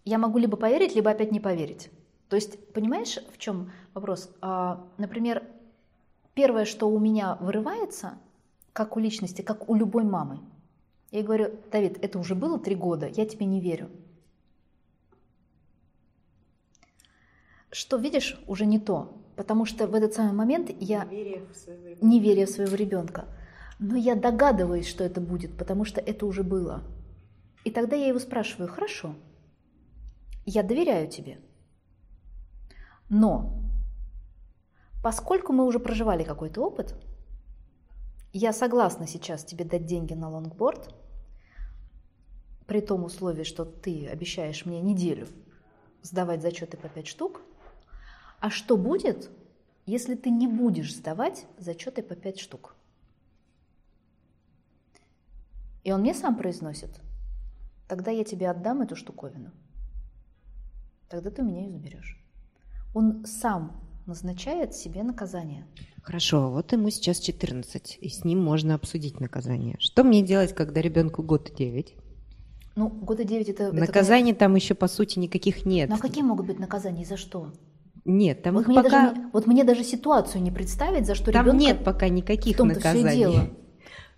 Я могу либо поверить, либо опять не поверить. То есть, понимаешь, в чем вопрос? А, например, первое, что у меня вырывается, как у личности, как у любой мамы, я ей говорю, Давид, это уже было три года, я тебе не верю. Что видишь, уже не то, потому что в этот самый момент я не верю в своего ребенка. Но я догадываюсь, что это будет, потому что это уже было. И тогда я его спрашиваю, хорошо, я доверяю тебе, но поскольку мы уже проживали какой-то опыт, я согласна сейчас тебе дать деньги на лонгборд, при том условии, что ты обещаешь мне неделю сдавать зачеты по 5 штук, а что будет, если ты не будешь сдавать зачеты по 5 штук? И он мне сам произносит, тогда я тебе отдам эту штуковину, тогда ты меня ее заберешь. Он сам назначает себе наказание. Хорошо, вот ему сейчас 14, и с ним можно обсудить наказание. Что мне делать, когда ребенку год 9? Ну, года 9 это... Наказаний это... там еще, по сути, никаких нет. Ну, а какие могут быть наказания и за что? Нет, там вот их мне пока... Даже, вот мне даже ситуацию не представить, за что там ребенка... нет пока никаких наказаний. Все дело.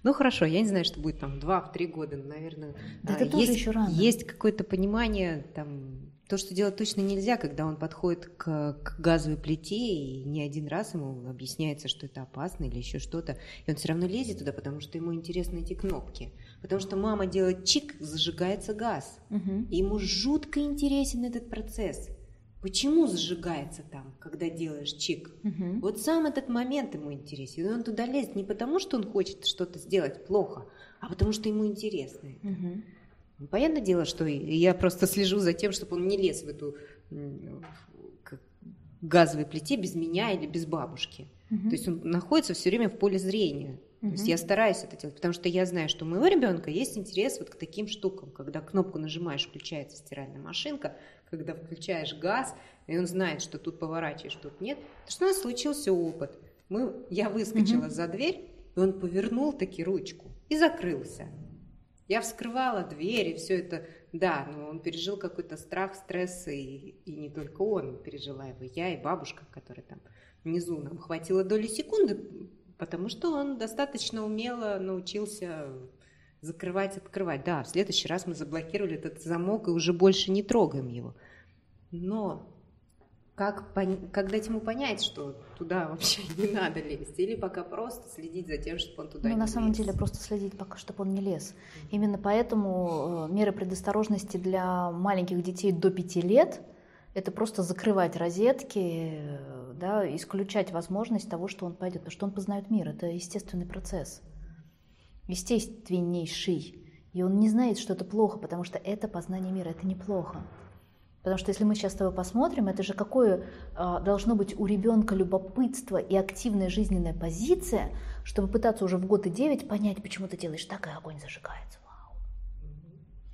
Ну хорошо, я не знаю, что будет там 2-3 года, наверное. Да, это есть, тоже еще рано. Есть какое-то понимание, там, То, что делать точно нельзя, когда он подходит к, к газовой плите, и не один раз ему объясняется, что это опасно или еще что-то, и он все равно лезет туда, потому что ему интересны эти кнопки. Потому что мама делает чик, зажигается газ. Мгм. И ему жутко интересен этот процесс. Почему зажигается там, когда делаешь чик? Мгм. Вот сам этот момент ему интересен. И он туда лезет не потому, что он хочет что-то сделать плохо, а потому что ему интересно. это. Мгм. Ну, Понятное дело, что я просто слежу за тем, чтобы он не лез в эту газовой плите без меня или без бабушки. Мгм. То есть он находится все время в поле зрения. То есть я стараюсь это делать, потому что я знаю, что у моего ребенка есть интерес вот к таким штукам, когда кнопку нажимаешь, включается стиральная машинка, когда включаешь газ, и он знает, что тут поворачиваешь, тут нет. Потому что у нас случился опыт. Мы, я выскочила Мгм. за дверь, и он повернул таки ручку и закрылся. Я вскрывала дверь, и все это, да, но он пережил какой-то страх, стресс, и, и не только он, пережила его я и бабушка, которая там внизу. Нам хватило доли секунды, потому что он достаточно умело научился закрывать, открывать. Да, в следующий раз мы заблокировали этот замок и уже больше не трогаем его. Но как, пон- как дать ему понять, что туда вообще не надо лезть? Или пока просто следить за тем, чтобы он туда Ну, не на самом лез? деле, просто следить пока, чтобы он не лез. Именно поэтому э, меры предосторожности для маленьких детей до 5 лет – это просто закрывать розетки, э, да, исключать возможность того, что он пойдет, потому что он познает мир. Это естественный процесс, естественнейший. И он не знает, что это плохо, потому что это познание мира, это неплохо. Потому что если мы сейчас с тобой посмотрим, это же какое а, должно быть у ребенка любопытство и активная жизненная позиция, чтобы пытаться уже в год и девять понять, почему ты делаешь так, и огонь зажигается. Вау.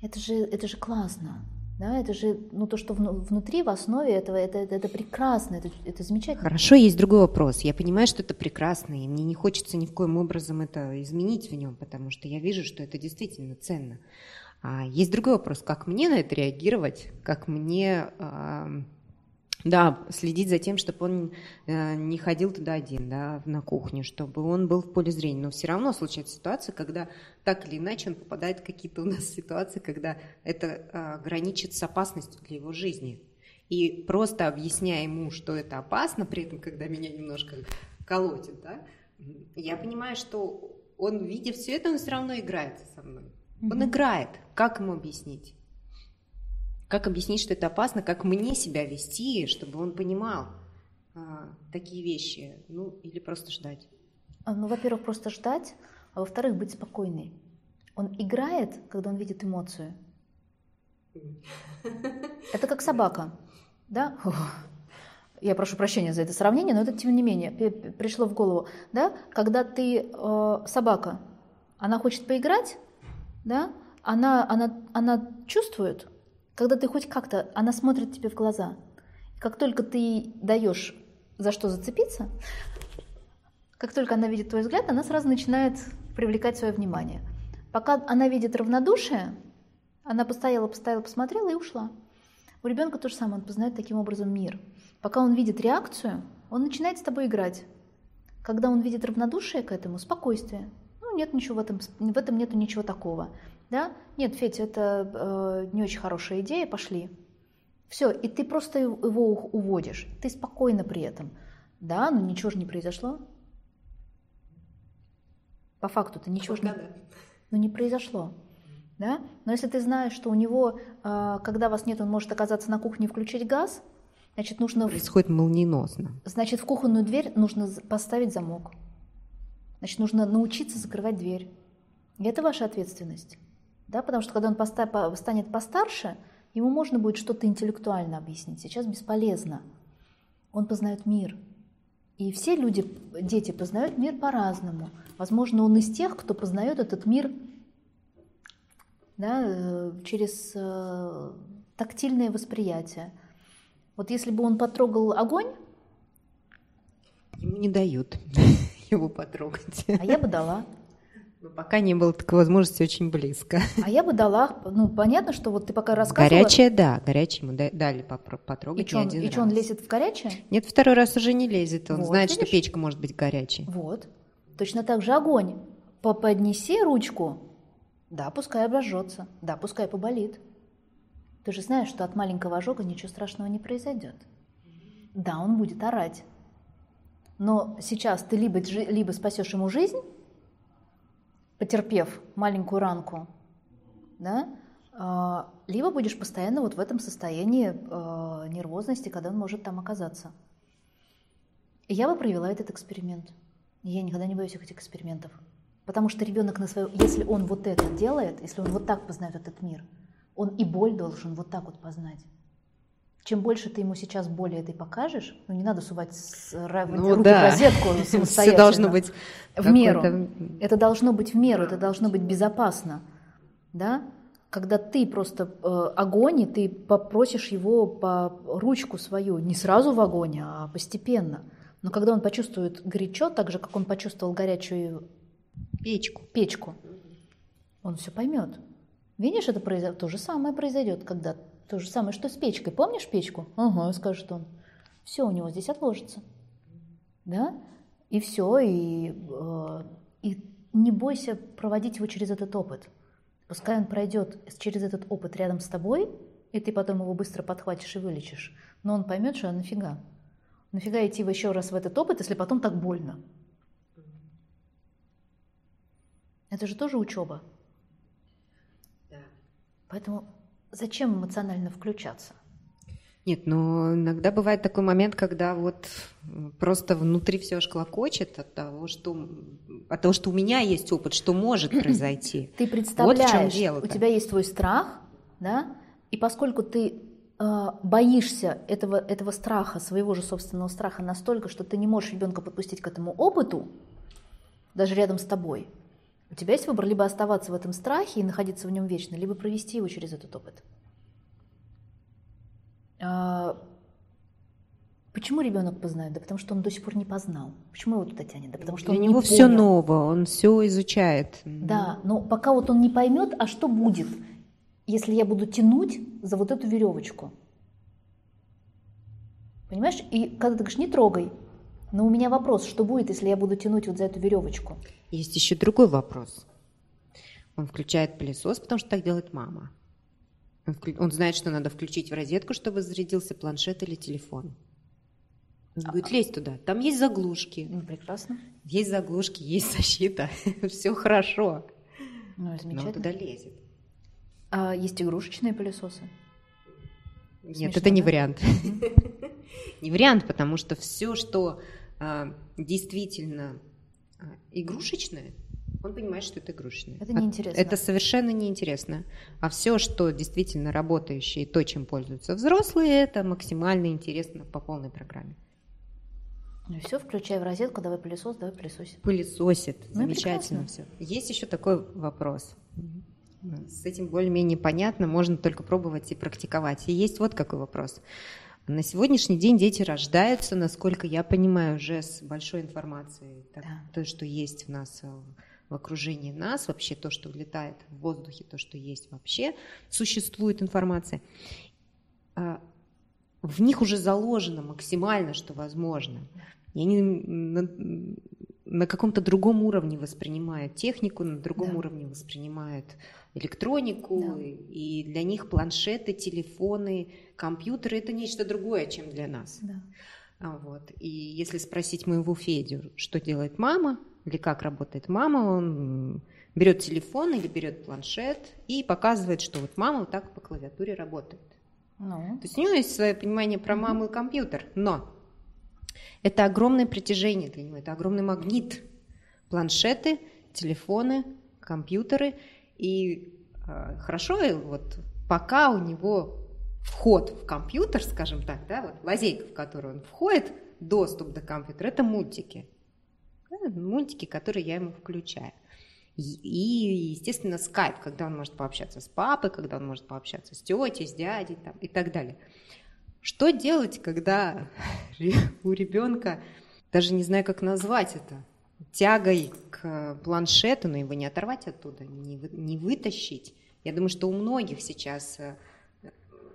Это же, это же классно. Да, это же, ну, то, что вну- внутри, в основе этого, это, это, это прекрасно, это, это замечательно. Хорошо, есть другой вопрос. Я понимаю, что это прекрасно, и мне не хочется ни в коем образом это изменить в нем, потому что я вижу, что это действительно ценно. А есть другой вопрос, как мне на это реагировать, как мне, да, следить за тем, чтобы он э, не ходил туда один, да, на кухню, чтобы он был в поле зрения. Но все равно случается ситуация, когда так или иначе он попадает в какие-то у нас ситуации, когда это а, граничит с опасностью для его жизни. И просто объясняя ему, что это опасно, при этом, когда меня немножко колотит, да, я понимаю, что он, видя все это, он все равно играется со мной. Он играет. Как ему объяснить? Как объяснить, что это опасно, как мне себя вести, чтобы он понимал а, такие вещи? Ну, или просто ждать. А, Ну, во-первых, просто ждать, а во-вторых, быть спокойной. Он играет, когда он видит эмоцию. Это как собака, да? Я прошу прощения за это сравнение, но это тем не менее п- пришло в голову, да? Когда ты э, собака, она хочет поиграть, да? Она, она, она чувствует, когда ты хоть как-то, она смотрит тебе в глаза. Как только ты даешь за что зацепиться, как только она видит твой взгляд, она сразу начинает привлекать свое внимание. Пока она видит равнодушие, она постояла, постояла, посмотрела и ушла. У ребенка то же самое, он познает таким образом мир. Пока он видит реакцию, он начинает с тобой играть. Когда он видит равнодушие к этому, спокойствие. Ну, нет ничего в этом, в этом нету ничего такого. Да? Нет, Федь, это э, не очень хорошая идея, пошли. Все, и ты просто его уводишь. Ты спокойно при этом. Да, но ничего же не произошло. По факту-то ничего же не, ну, не произошло. Да? Но если ты знаешь, что у него, э, когда вас нет, он может оказаться на кухне и включить газ, значит, нужно, Происходит молниеносно. значит, в кухонную дверь нужно поставить замок. Значит, нужно научиться закрывать дверь. И это ваша ответственность. Да? Потому что когда он поста- по- станет постарше, ему можно будет что-то интеллектуально объяснить. Сейчас бесполезно. Он познает мир. И все люди, дети познают мир по-разному. Возможно, он из тех, кто познает этот мир да, э, через э, тактильное восприятие. Вот если бы он потрогал огонь, Ему не дают его потрогать. а я бы дала. Но пока не было такой возможности очень близко. А я бы дала, ну понятно, что вот ты пока рассказывала. Горячее, да, горячее ему да- дали попро- И потрогать что он, один и чё, он лезет в горячее? Нет, второй раз уже не лезет. Он Вот, знает, что видишь? печка может быть горячей. Вот. Точно так же огонь. По- Поднеси ручку. Да, пускай обожжется. Да, пускай поболит. Ты же знаешь, что от маленького ожога ничего страшного не произойдет. Да, он будет орать. Но сейчас ты либо, либо спасешь ему жизнь, потерпев маленькую ранку, да, а, либо будешь постоянно вот в этом состоянии э, нервозности, когда он может там оказаться. И я бы провела этот эксперимент. я никогда не боюсь этих экспериментов. Потому что ребенок на свою, если он вот это делает, если он вот так познает этот мир, он и боль должен вот так вот познать. Чем больше ты ему сейчас боли этой покажешь, ну не надо сувать с, ну, руку да. в розетку самостоятельно. Все должно быть в меру. Это должно быть в меру, это должно быть безопасно, да? Когда ты просто э, огонь, и ты попросишь его по ручку свою, не сразу в огонь, а постепенно. Но когда он почувствует горячо, так же, как он почувствовал горячую печку, печку он все поймет. Видишь, это произойдет, то же самое произойдет, когда то же самое, что с печкой. Помнишь печку? Ага, скажет он. Все у него здесь отложится. Да? И все, и, э, и не бойся проводить его через этот опыт. Пускай он пройдет через этот опыт рядом с тобой, и ты потом его быстро подхватишь и вылечишь. Но он поймет, что нафига. Нафига идти еще раз в этот опыт, если потом так больно? Это же тоже учеба. Да. Поэтому зачем эмоционально включаться? Нет, но иногда бывает такой момент, когда вот просто внутри все аж клокочет от того, что, от того, что у меня есть опыт, что может произойти. Ты представляешь, вот в чем дело у тебя есть твой страх, да, и поскольку ты э, боишься этого, этого страха, своего же собственного страха настолько, что ты не можешь ребенка подпустить к этому опыту, даже рядом с тобой, у тебя есть выбор либо оставаться в этом страхе и находиться в нем вечно, либо провести его через этот опыт. А, почему ребенок познает? Да потому что он до сих пор не познал. Почему его туда тянет? Да потому что Для он него не все ново, он все изучает. Да, но пока вот он не поймет, а что будет, если я буду тянуть за вот эту веревочку. Понимаешь? И когда ты говоришь, не трогай, но у меня вопрос, что будет, если я буду тянуть вот за эту веревочку? Есть еще другой вопрос. Он включает пылесос, потому что так делает мама. Он, вклю... он знает, что надо включить в розетку, чтобы зарядился планшет или телефон. Он будет а, лезть туда. Там есть заглушки. Ну, прекрасно. Есть заглушки, есть защита. Все хорошо. Ну, замечательно. Но он туда лезет. А есть игрушечные пылесосы? Нет, Смешно, это не да? вариант. не вариант, потому что все, что действительно а, игрушечное, он понимает, что это игрушечное. Это неинтересно. Это совершенно неинтересно. А все, что действительно работающее и то, чем пользуются взрослые, это максимально интересно по полной программе. Ну все, включай в розетку, давай пылесос, давай пылесосить. Пылесосит, ну, замечательно все. Есть еще такой вопрос. С этим более-менее понятно, можно только пробовать и практиковать. И есть вот какой вопрос. На сегодняшний день дети рождаются, насколько я понимаю, уже с большой информацией. Так, да. То, что есть в нас э, в окружении нас, вообще то, что летает в воздухе, то, что есть вообще, существует информация. А, в них уже заложено максимально, что возможно. И они на, на каком-то другом уровне воспринимают технику, на другом да. уровне воспринимают электронику, да. и для них планшеты, телефоны, компьютеры это нечто другое, чем для нас. Да. А, вот. И если спросить моего Федю, что делает мама, или как работает мама, он берет телефон или берет планшет и показывает, что вот мама вот так по клавиатуре работает. Ну. То есть у него есть свое понимание про маму и компьютер, но это огромное притяжение для него, это огромный магнит. Планшеты, телефоны, компьютеры. И э, хорошо, вот пока у него вход в компьютер, скажем так, да, вот лазейка, в которую он входит, доступ до компьютера, это мультики. Да, мультики, которые я ему включаю. И, естественно, скайп, когда он может пообщаться с папой, когда он может пообщаться с тетей, с дядей там, и так далее. Что делать, когда у ребенка, даже не знаю, как назвать это, тягой к планшету, но его не оторвать оттуда, не, не вытащить? Я думаю, что у многих сейчас э,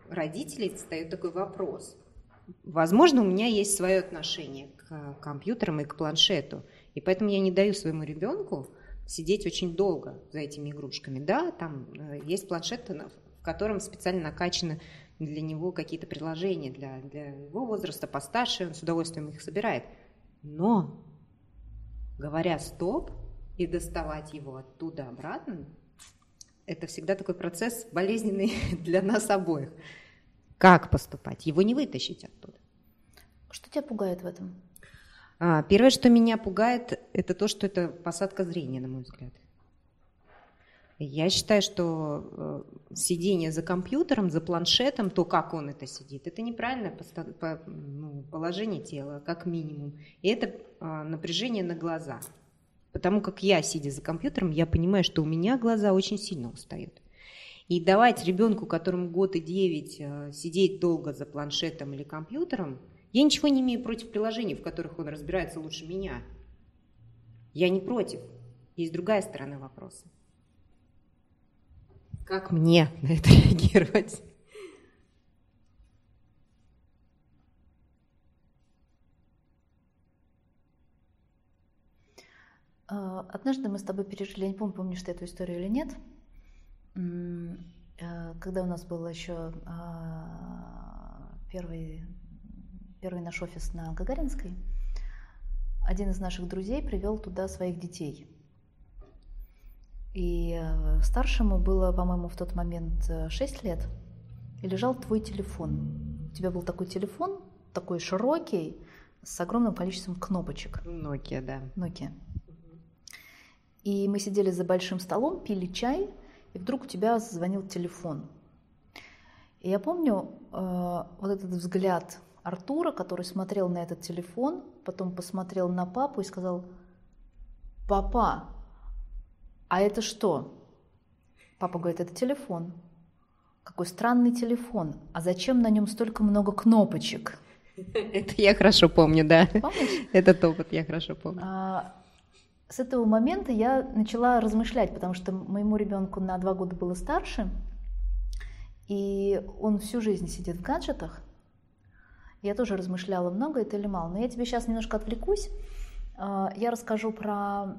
родителей встает такой вопрос. Возможно, у меня есть свое отношение к компьютерам и к планшету, и поэтому я не даю своему ребенку сидеть очень долго за этими игрушками. Да, там э, есть планшеты, котором специально накачаны для него какие-то приложения для, для его возраста постарше, он с удовольствием их собирает. Но, говоря «стоп» и доставать его оттуда обратно, это всегда такой процесс болезненный для нас обоих. Как поступать? Его не вытащить оттуда. Что тебя пугает в этом? А, первое, что меня пугает, это то, что это посадка зрения, на мой взгляд. Я считаю, что э, сидение за компьютером, за планшетом, то, как он это сидит, это неправильное ну, положение тела, как минимум. И это а, напряжение на глаза. Потому как я, сидя за компьютером, я понимаю, что у меня глаза очень сильно устают. И давать ребенку, которому год и девять, э, сидеть долго за планшетом или компьютером, я ничего не имею против приложений, в которых он разбирается лучше меня. Я не против. Есть другая сторона вопроса. Как мне на это реагировать? А, однажды мы с тобой пережили, я не помню, помнишь ты эту историю или нет, э, когда у нас был еще а, первый, первый наш офис на Гагаринской, один из наших друзей привел туда своих детей. И э, старшему было, по-моему, в тот момент 6 э, лет, и лежал твой телефон. У тебя был такой телефон, такой широкий, с огромным количеством кнопочек. Nokia, да. Nokia. И мы сидели за большим столом, пили чай, и вдруг у тебя звонил телефон. И я помню э, вот этот взгляд Артура, который смотрел на этот телефон, потом посмотрел на папу и сказал, «Папа, а это что?» Папа говорит, это телефон. Какой странный телефон. А зачем на нем столько много кнопочек? Это я хорошо помню, да. Помнишь? Этот опыт я хорошо помню. А, с этого момента я начала размышлять, потому что моему ребенку на два года было старше, и он всю жизнь сидит в гаджетах. Я тоже размышляла, много это или мало. Но я тебе сейчас немножко отвлекусь. А, я расскажу про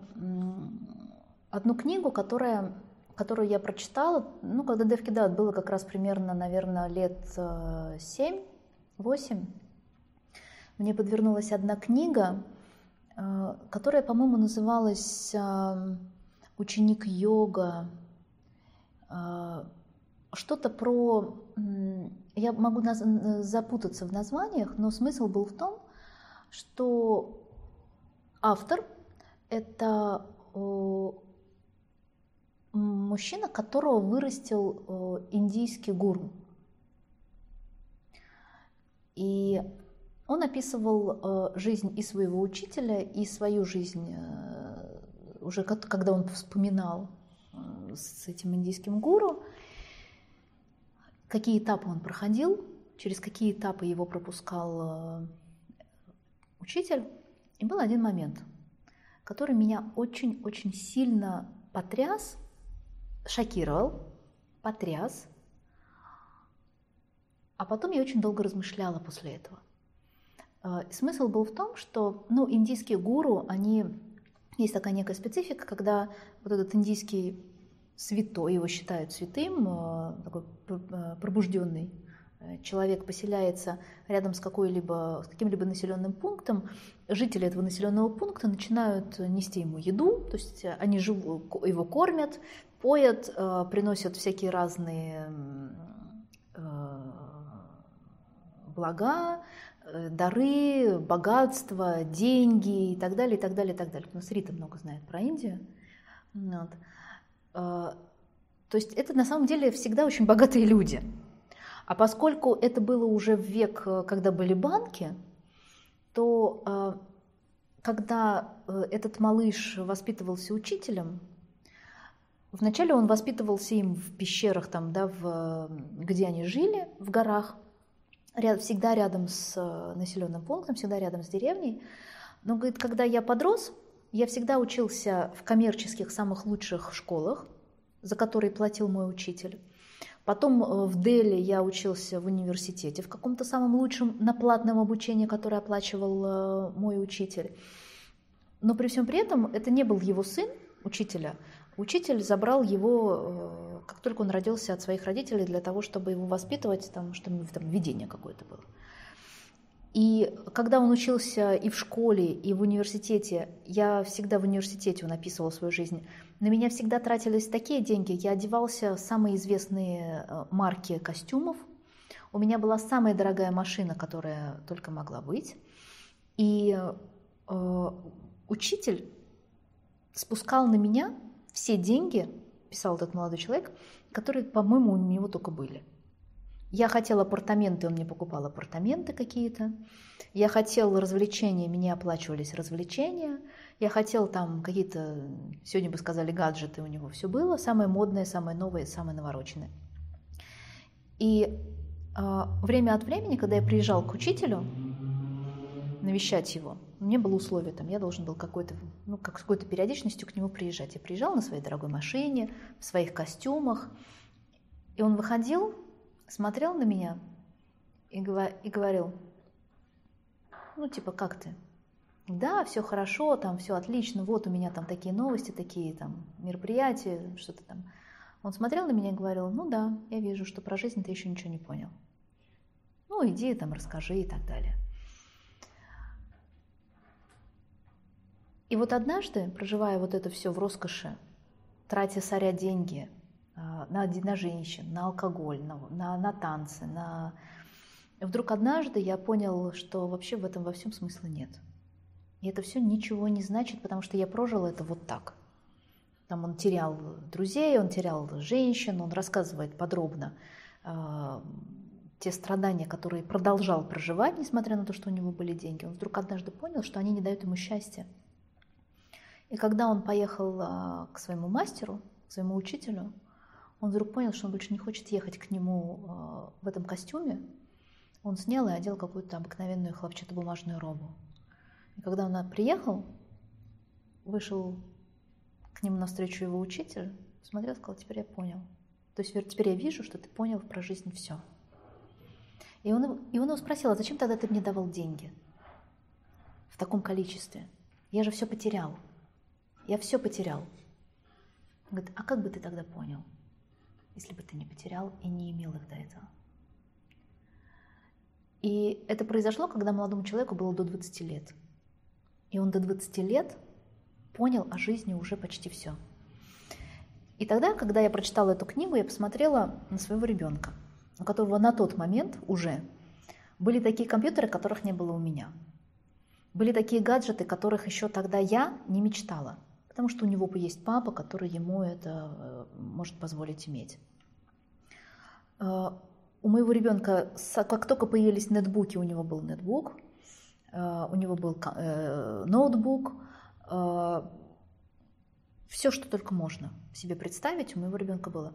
одну книгу, которая, которую я прочитала, ну, когда Девки Дат было как раз примерно, наверное, лет 7-8. Э, Мне подвернулась одна книга, Э, которая, по-моему, называлась э, «Ученик йога». Что-то про... Я могу запутаться в названиях, но смысл был в том, что автор – это мужчина, которого вырастил индийский гуру. И он описывал э, жизнь и своего учителя, и свою жизнь, э, уже когда он вспоминал э, с этим индийским гуру, какие этапы он проходил, через какие этапы его пропускал учитель. И был один момент, который меня очень-очень сильно потряс, шокировал, потряс. А потом я очень долго размышляла после этого. А, смысл был в том, что ну, индийские гуру, они есть такая некая специфика, когда вот этот индийский святой, его считают святым, а, такой а, пробужденный э, человек поселяется рядом с, какой-либо, с каким-либо населенным пунктом, жители этого населенного пункта начинают нести ему еду, то есть они живу, его кормят, поят, приносят всякие разные блага, Э, дары, богатство, деньги и так далее, и так далее, и так далее. У нас Рита много знает про Индию. Вот. Э, то есть это на самом деле всегда очень богатые люди. А поскольку это было уже в век, э, когда были банки, то когда этот малыш воспитывался учителем, вначале он воспитывался им в пещерах, там, да, в, где они жили, в горах – ряд, всегда рядом с э, населенным пунктом, всегда рядом с деревней. Но, говорит, когда я подрос, я всегда учился в коммерческих самых лучших школах, за которые платил мой учитель. Потом э, в Дели я учился в университете, в каком-то самом лучшем на платном обучении, которое оплачивал э, мой учитель. Но при всем при этом это не был его сын, учителя. Учитель забрал его как только он родился от своих родителей для того, чтобы его воспитывать, там, чтобы там видение какое-то было. И когда он учился и в школе, и в университете, я всегда в университете он описывал свою жизнь, на меня всегда тратились такие деньги. Я одевался в самые известные э, марки костюмов. У меня была самая дорогая машина, которая только могла быть. И э, учитель спускал на меня все деньги, писал этот молодой человек, которые, по-моему, у него только были. Я хотела апартаменты, он мне покупал апартаменты какие-то. Я хотел развлечения, мне оплачивались развлечения. Я хотел там какие-то, сегодня бы сказали, гаджеты у него все было. Самое модное, самое новое, самое навороченное. И э, время от времени, когда я приезжал к учителю, навещать его, у меня было условие, там, я должен был какой-то, ну, как с какой-то периодичностью к нему приезжать. Я приезжал на своей дорогой машине, в своих костюмах, и он выходил смотрел на меня и, и говорил, ну, типа, как ты? Да, все хорошо, там все отлично, вот у меня там такие новости, такие там мероприятия, что-то там. Он смотрел на меня и говорил, ну да, я вижу, что про жизнь ты еще ничего не понял. Ну, иди там, расскажи и так далее. И вот однажды, проживая вот это все в роскоши, тратя соря деньги, а, на, на женщин, на алкоголь, на, на, на танцы. На... Вдруг однажды я понял, что вообще в этом во всем смысла нет. И это все ничего не значит, потому что я прожил это вот так. Там он терял друзей, он терял женщин, он рассказывает подробно э, те страдания, которые продолжал проживать, несмотря на то, что у него были деньги. Он вдруг однажды понял, что они не дают ему счастья. И когда он поехал э, к своему мастеру, к своему учителю, он вдруг понял, что он больше не хочет ехать к нему э, в этом костюме. Он снял и одел какую-то обыкновенную хлопчатобумажную робу. И когда он приехал, вышел к нему навстречу его учитель, смотрел сказал, теперь я понял. То есть теперь я вижу, что ты понял про жизнь все. И он, и он его спросил, а зачем тогда ты мне давал деньги в таком количестве? Я же все потерял. Я все потерял. Он говорит, а как бы ты тогда понял? если бы ты не потерял и не имел их до этого. И это произошло, когда молодому человеку было до 20 лет. И он до 20 лет понял о жизни уже почти все. И тогда, когда я прочитала эту книгу, я посмотрела на своего ребенка, у которого на тот момент уже были такие компьютеры, которых не было у меня. Были такие гаджеты, которых еще тогда я не мечтала, потому что у него есть папа, который ему это э, может позволить иметь. Э, у моего ребенка, как только появились нетбуки, у него был нетбук, э, у него был ноутбук, все, что только можно себе представить, у моего ребенка было.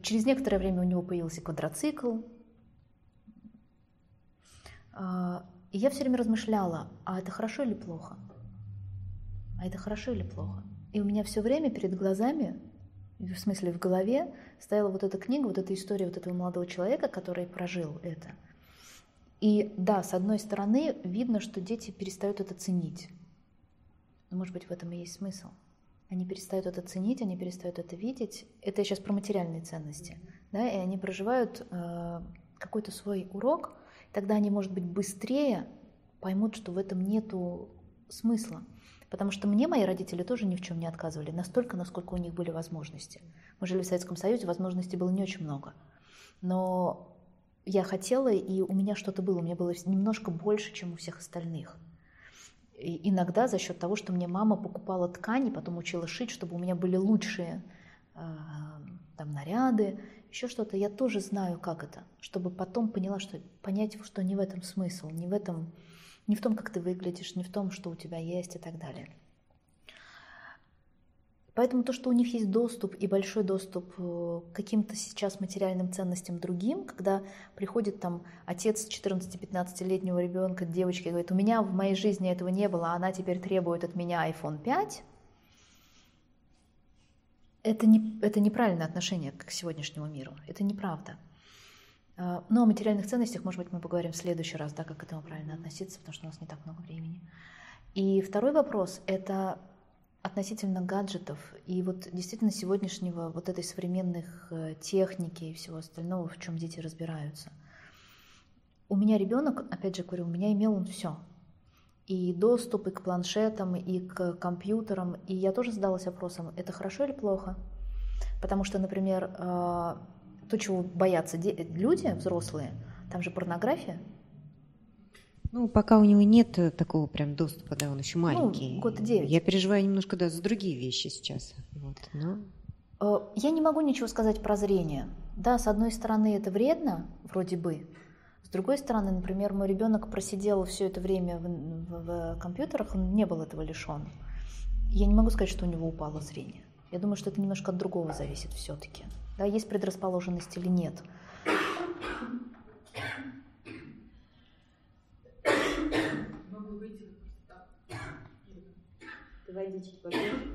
Через некоторое время у него появился квадроцикл. И я все время размышляла, а это хорошо или плохо? А это хорошо или плохо? И у меня все время перед глазами в смысле в голове стояла вот эта книга, вот эта история вот этого молодого человека, который прожил это. И да, с одной стороны, видно, что дети перестают это ценить. Но, может быть, в этом и есть смысл. Они перестают это ценить, они перестают это видеть. Это сейчас про материальные ценности. Да, и они проживают э, какой-то свой урок, тогда они, может быть, быстрее поймут, что в этом нету смысла. Потому что мне мои родители тоже ни в чем не отказывали, настолько, насколько у них были возможности. Мы жили в Советском Союзе, возможностей было не очень много. Но я хотела, и у меня что-то было, у меня было немножко больше, чем у всех остальных. И иногда за счет того, что мне мама покупала ткани, потом учила шить, чтобы у меня были лучшие э, там, наряды, еще что-то, я тоже знаю, как это, чтобы потом поняла, что понять, что не в этом смысл, не в этом не в том, как ты выглядишь, не в том, что у тебя есть и так далее. Поэтому то, что у них есть доступ и большой доступ э, к каким-то сейчас материальным ценностям другим, когда приходит там отец 14-15-летнего ребенка, девочки, и говорит, у меня в моей жизни этого не было, а она теперь требует от меня iPhone 5, это, не, это неправильное отношение к сегодняшнему миру, это неправда. А, но о материальных ценностях, может быть, мы поговорим в следующий раз, да, как к этому правильно относиться, потому что у нас не так много времени. И второй вопрос – это относительно гаджетов и вот действительно сегодняшнего вот этой современных э, техники и всего остального, в чем дети разбираются. У меня ребенок, опять же говорю, у меня имел он все. И доступ и к планшетам, и к компьютерам. И я тоже задалась вопросом, это хорошо или плохо? Потому что, например, э, то, чего боятся люди взрослые, там же порнография, ну, пока у него нет э, такого прям доступа, да, он еще ну, маленький. Ну, год девять. Я переживаю немножко, да, за другие вещи сейчас. Вот, но... Э, я не могу ничего сказать про зрение. Да, с одной стороны, это вредно, вроде бы. С другой стороны, например, мой ребенок просидел все это время в, в, в компьютерах, он не был этого лишен. Я не могу сказать, что у него упало зрение. Я думаю, что это немножко от другого зависит все-таки. Да, есть предрасположенность или нет. Поближе.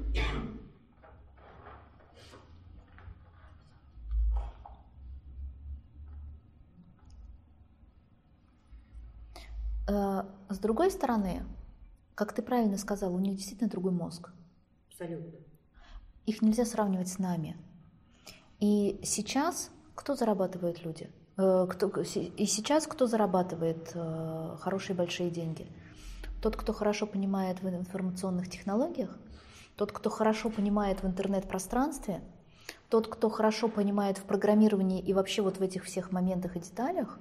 Э, с другой стороны, как ты правильно сказал, у них действительно другой мозг. Абсолютно. Их нельзя сравнивать с нами. И сейчас кто зарабатывает люди? Э, кто, и сейчас кто зарабатывает э, хорошие большие деньги? Тот, кто хорошо понимает в информационных технологиях, тот, кто хорошо понимает в интернет-пространстве, тот, кто хорошо понимает в программировании и вообще вот в этих всех моментах и деталях.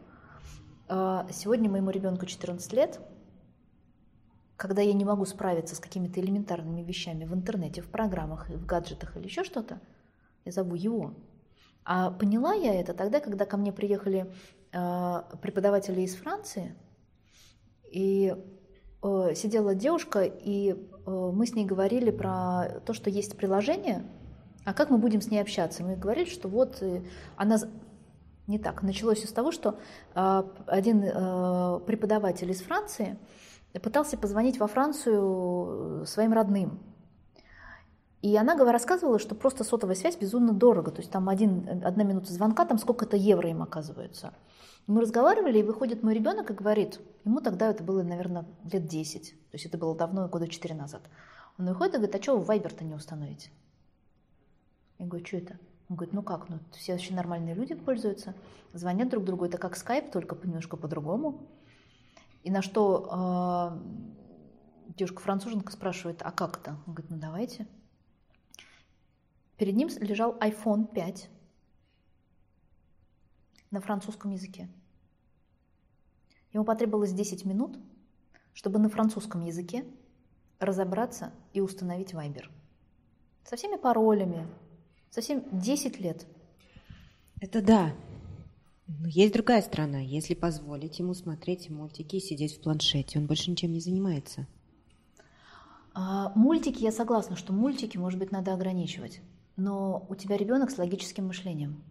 А, сегодня моему ребенку 14 лет, когда я не могу справиться с какими-то элементарными вещами в интернете, в программах, в гаджетах или еще что-то, я зову его. А поняла я это тогда, когда ко мне приехали а, преподаватели из Франции, и Э, сидела девушка, и э, мы с ней говорили про то, что есть приложение, а как мы будем с ней общаться? Мы говорили, что вот э, она... Не так. Началось с того, что один преподаватель из Франции пытался позвонить во Францию своим родным. И она рассказывала, что просто сотовая связь безумно дорого. То есть там один, одна минута звонка, там сколько-то евро им оказывается. Мы разговаривали, и выходит мой ребенок и говорит, ему тогда это было, наверное, лет 10, то есть это было давно, года 4 назад. Он выходит и говорит, а что вы Вайбер-то не установите? Я говорю, что это? Он говорит, ну как, ну все очень нормальные люди пользуются, звонят друг другу, это как скайп, только немножко по-другому. И на что э, девушка-француженка спрашивает, а как это? Он говорит, ну давайте. Перед ним лежал iPhone 5, на французском языке. Ему потребовалось 10 минут, чтобы на французском языке разобраться и установить Viber. Со всеми паролями, совсем 10 лет. Это да. Но есть другая сторона. Если позволить ему смотреть мультики и сидеть в планшете, он больше ничем не занимается. А, мультики, я согласна, что мультики, может быть, надо ограничивать. Но у тебя ребенок с логическим мышлением.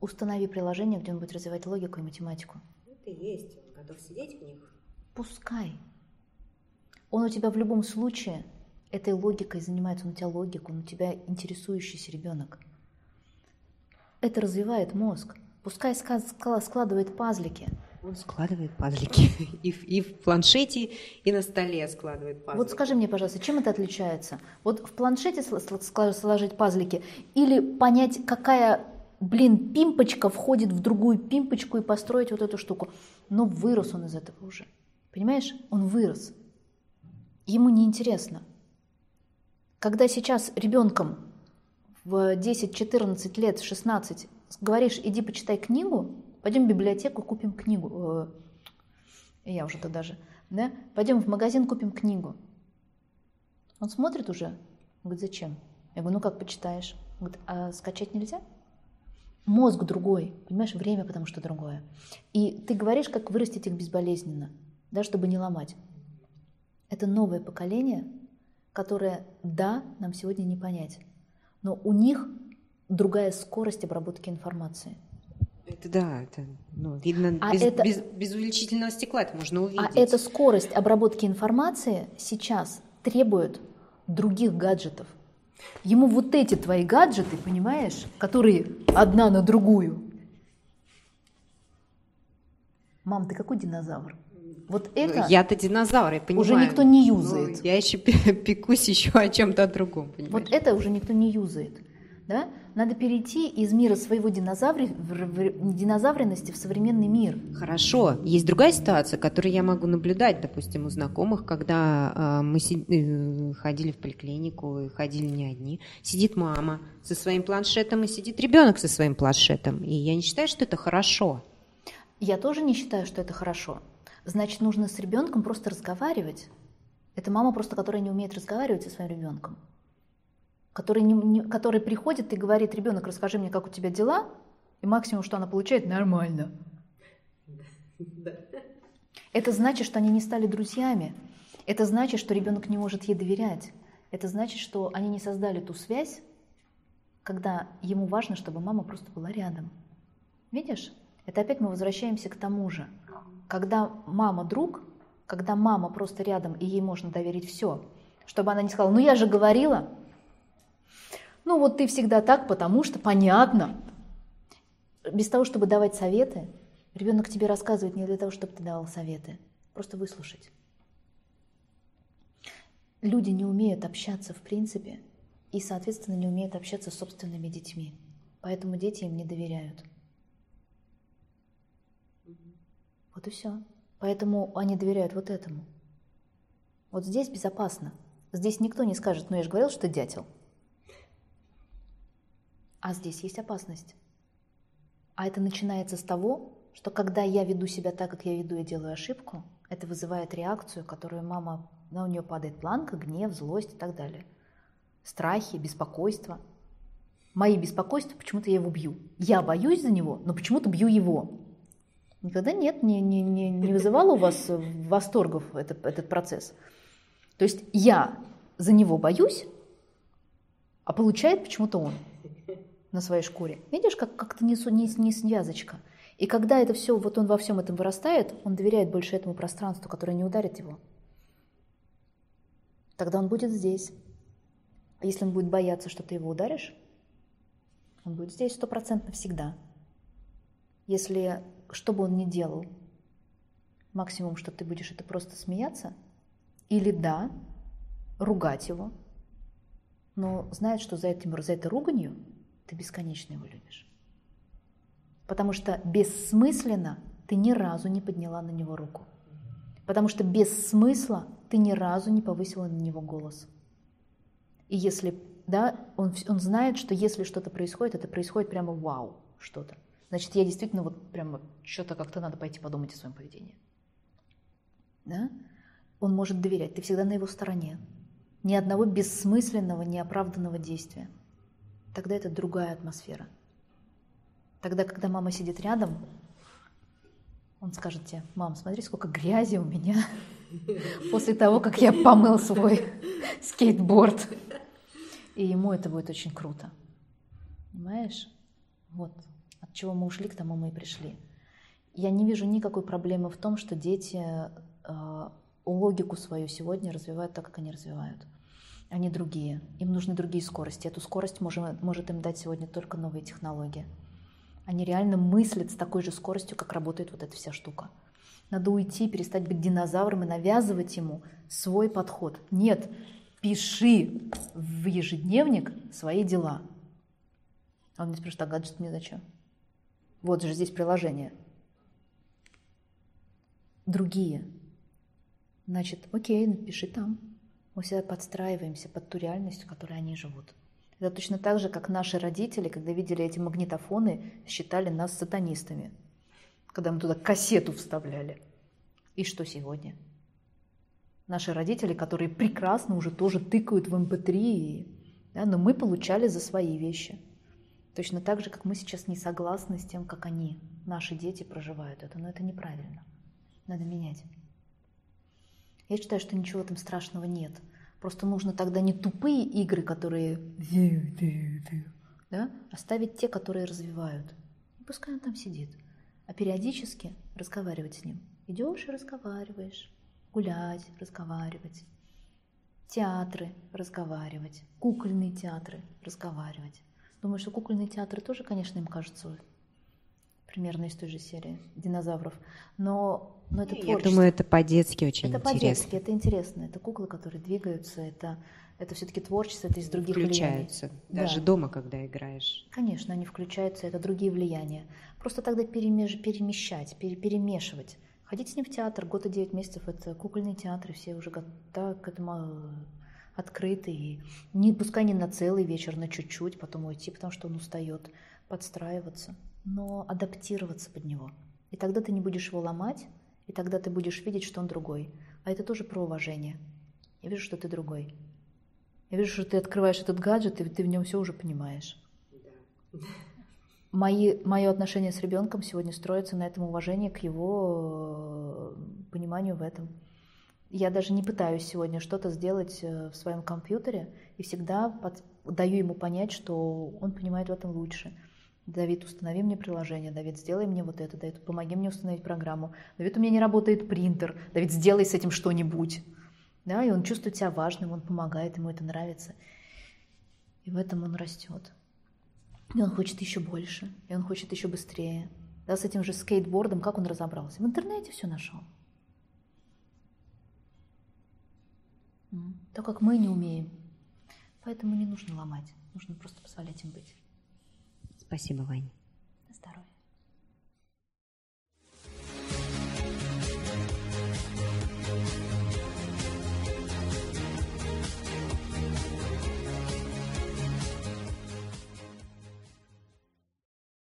Установи приложение, где он будет развивать логику и математику. Это есть. Он готов сидеть в них. Пускай. Он у тебя в любом случае этой логикой занимается, он у тебя логик, он у тебя интересующийся ребенок. Это развивает мозг. Пускай складывает пазлики. Он складывает пазлики и в, и в планшете, и на столе складывает пазлики. Вот скажи мне, пожалуйста, чем это отличается? Вот в планшете сложить пазлики или понять, какая блин, пимпочка входит в другую пимпочку и построить вот эту штуку. Но вырос он из этого уже. Понимаешь? Он вырос. Ему неинтересно. Когда сейчас ребенком в 10, 14 лет, 16 говоришь, иди почитай книгу, пойдем в библиотеку, купим книгу. Э, я уже тогда же. Да? Пойдем в магазин, купим книгу. Он смотрит уже. Говорит, зачем? Я говорю, ну как почитаешь? Он говорит, а скачать нельзя? Мозг другой, понимаешь, время потому что другое. И ты говоришь, как вырастить их безболезненно, да, чтобы не ломать. Это новое поколение, которое, да, нам сегодня не понять, но у них другая скорость обработки информации. Это да, это ну, видно а без, это, без, без увеличительного стекла это можно увидеть. А эта скорость обработки информации сейчас требует других гаджетов – Ему вот эти твои гаджеты, понимаешь, которые одна на другую. Мам, ты какой динозавр? Вот это Я-то динозавр, я понимаю. уже никто не Ну, юзает. я еще пекусь еще о чем-то другом, понимаешь? Вот это уже никто не юзает. Да? Надо перейти из мира своего динозаври... динозавренности в современный мир. Хорошо. Есть другая ситуация, которую я могу наблюдать, допустим, у знакомых, когда а, мы си- э, ходили в поликлинику, и ходили не одни. Сидит мама со своим планшетом, и сидит ребенок со своим планшетом. И я не считаю, что это хорошо. Я тоже не считаю, что это хорошо. Значит, нужно с ребенком просто разговаривать. Это мама просто, которая не умеет разговаривать со своим ребенком. Который, не- не- который приходит и говорит, ребенок, расскажи мне, как у тебя дела, и максимум, что она получает, нормально. Это значит, что они не стали друзьями. Это значит, что ребенок не может ей доверять. Это значит, что они не создали ту связь, когда ему важно, чтобы мама просто была рядом. Видишь? Это опять мы возвращаемся к тому же. Когда мама друг, когда мама просто рядом, и ей можно доверить все, чтобы она не сказала, ну я же говорила, ну вот ты всегда так, потому что понятно. Без того, чтобы давать советы, ребенок тебе рассказывает не для того, чтобы ты давал советы, просто выслушать. Люди не умеют общаться в принципе и, соответственно, не умеют общаться с собственными детьми. Поэтому дети им не доверяют. Вот и все. Поэтому они доверяют вот этому. Вот здесь безопасно. Здесь никто не скажет, ну я же говорил, что ты дятел. А здесь есть опасность. А это начинается с того, что когда я веду себя так, как я веду, я делаю ошибку, это вызывает реакцию, которую мама, ну, у нее падает планка, гнев, злость и так далее. Страхи, беспокойство. Мои беспокойства, почему-то я его бью. Я боюсь за него, но почему-то бью его. Никогда нет, не, не, не, не вызывало у вас восторгов этот, этот процесс. То есть я за него боюсь, а получает почему-то он на своей шкуре. Видишь, как как-то не, не, не связочка. И когда это все, вот он во всем этом вырастает, он доверяет больше этому пространству, которое не ударит его. Тогда он будет здесь. А если он будет бояться, что ты его ударишь, он будет здесь стопроцентно всегда. Если, что бы он ни делал, максимум, что ты будешь, это просто смеяться, или да, ругать его, но знает, что за, этим, за этой руганью ты бесконечно его любишь. Потому что бессмысленно ты ни разу не подняла на него руку. Потому что без смысла ты ни разу не повысила на него голос. И если, да, он, он знает, что если что-то происходит, это происходит прямо вау, что-то. Значит, я действительно вот прямо что-то как-то надо пойти подумать о своем поведении. Да? Он может доверять, ты всегда на его стороне. Ни одного бессмысленного, неоправданного действия. Тогда это другая атмосфера. Тогда, когда мама сидит рядом, он скажет тебе, мам, смотри, сколько грязи у меня после того, как я помыл свой скейтборд. И ему это будет очень круто. Понимаешь? Вот. От чего мы ушли, к тому мы и пришли. Я не вижу никакой проблемы в том, что дети э, логику свою сегодня развивают так, как они развивают. Они другие. Им нужны другие скорости. Эту скорость может, может им дать сегодня только новые технологии. Они реально мыслят с такой же скоростью, как работает вот эта вся штука. Надо уйти, перестать быть динозавром и навязывать ему свой подход. Нет, пиши в ежедневник свои дела. А он мне спрашивает, а гаджет мне зачем? Вот же здесь приложение. Другие. Значит, окей, напиши там. Мы всегда подстраиваемся под ту реальность, в которой они живут. Это точно так же, как наши родители, когда видели эти магнитофоны, считали нас сатанистами. Когда мы туда кассету вставляли. И что сегодня? Наши родители, которые прекрасно уже тоже тыкают в MP3, и, да, но мы получали за свои вещи. Точно так же, как мы сейчас не согласны с тем, как они, наши дети, проживают это. Но это неправильно. Надо менять. Я считаю, что ничего этом страшного нет. Просто нужно тогда не тупые игры, которые да, оставить те, которые развивают. И пускай он там сидит. А периодически разговаривать с ним. Идешь и разговариваешь. Гулять, разговаривать. Театры разговаривать. Кукольные театры разговаривать. Думаю, что кукольные театры тоже, конечно, им кажутся примерно из той же серии динозавров. Но Но это Я думаю, это по-детски очень это интересно. по-детски, это интересно. Это куклы, которые двигаются, это, это все-таки творчество, это из других влияний. Включаются. Даже Да. дома, когда играешь. Конечно, они включаются, это другие влияния. Просто тогда перемеш- перемещать, пере- перемешивать. Ходить с ним в театр, год и девять месяцев, это кукольный театр, и все уже готовы к этому э, открыты. И не, пускай не на целый вечер, на чуть-чуть, потом уйти, потому что он устает, подстраиваться, но адаптироваться под него. И тогда ты не будешь его ломать, и тогда ты будешь видеть, что он другой. А это тоже про уважение. Я вижу, что ты другой. Я вижу, что ты открываешь этот гаджет, и ты в нем все уже понимаешь. Мои, мое отношение с ребенком сегодня строится на этом уважении к его э, пониманию в этом. Я даже не пытаюсь сегодня что-то сделать э, в своем компьютере и всегда под- даю ему понять, что он понимает в этом лучше. Давид, установи мне приложение. Давид, сделай мне вот это. Давид, помоги мне установить программу. Давид, у меня не работает принтер. Давид, сделай с этим что-нибудь. Да, и он чувствует себя важным, он помогает, ему это нравится. И в этом он растет. И он хочет еще больше, и он хочет еще быстрее. Да, с этим же скейтбордом, как он разобрался? В интернете все нашел. Так как мы не умеем. Поэтому не нужно ломать, нужно просто позволять им быть. Спасибо, Вань. На здоровье.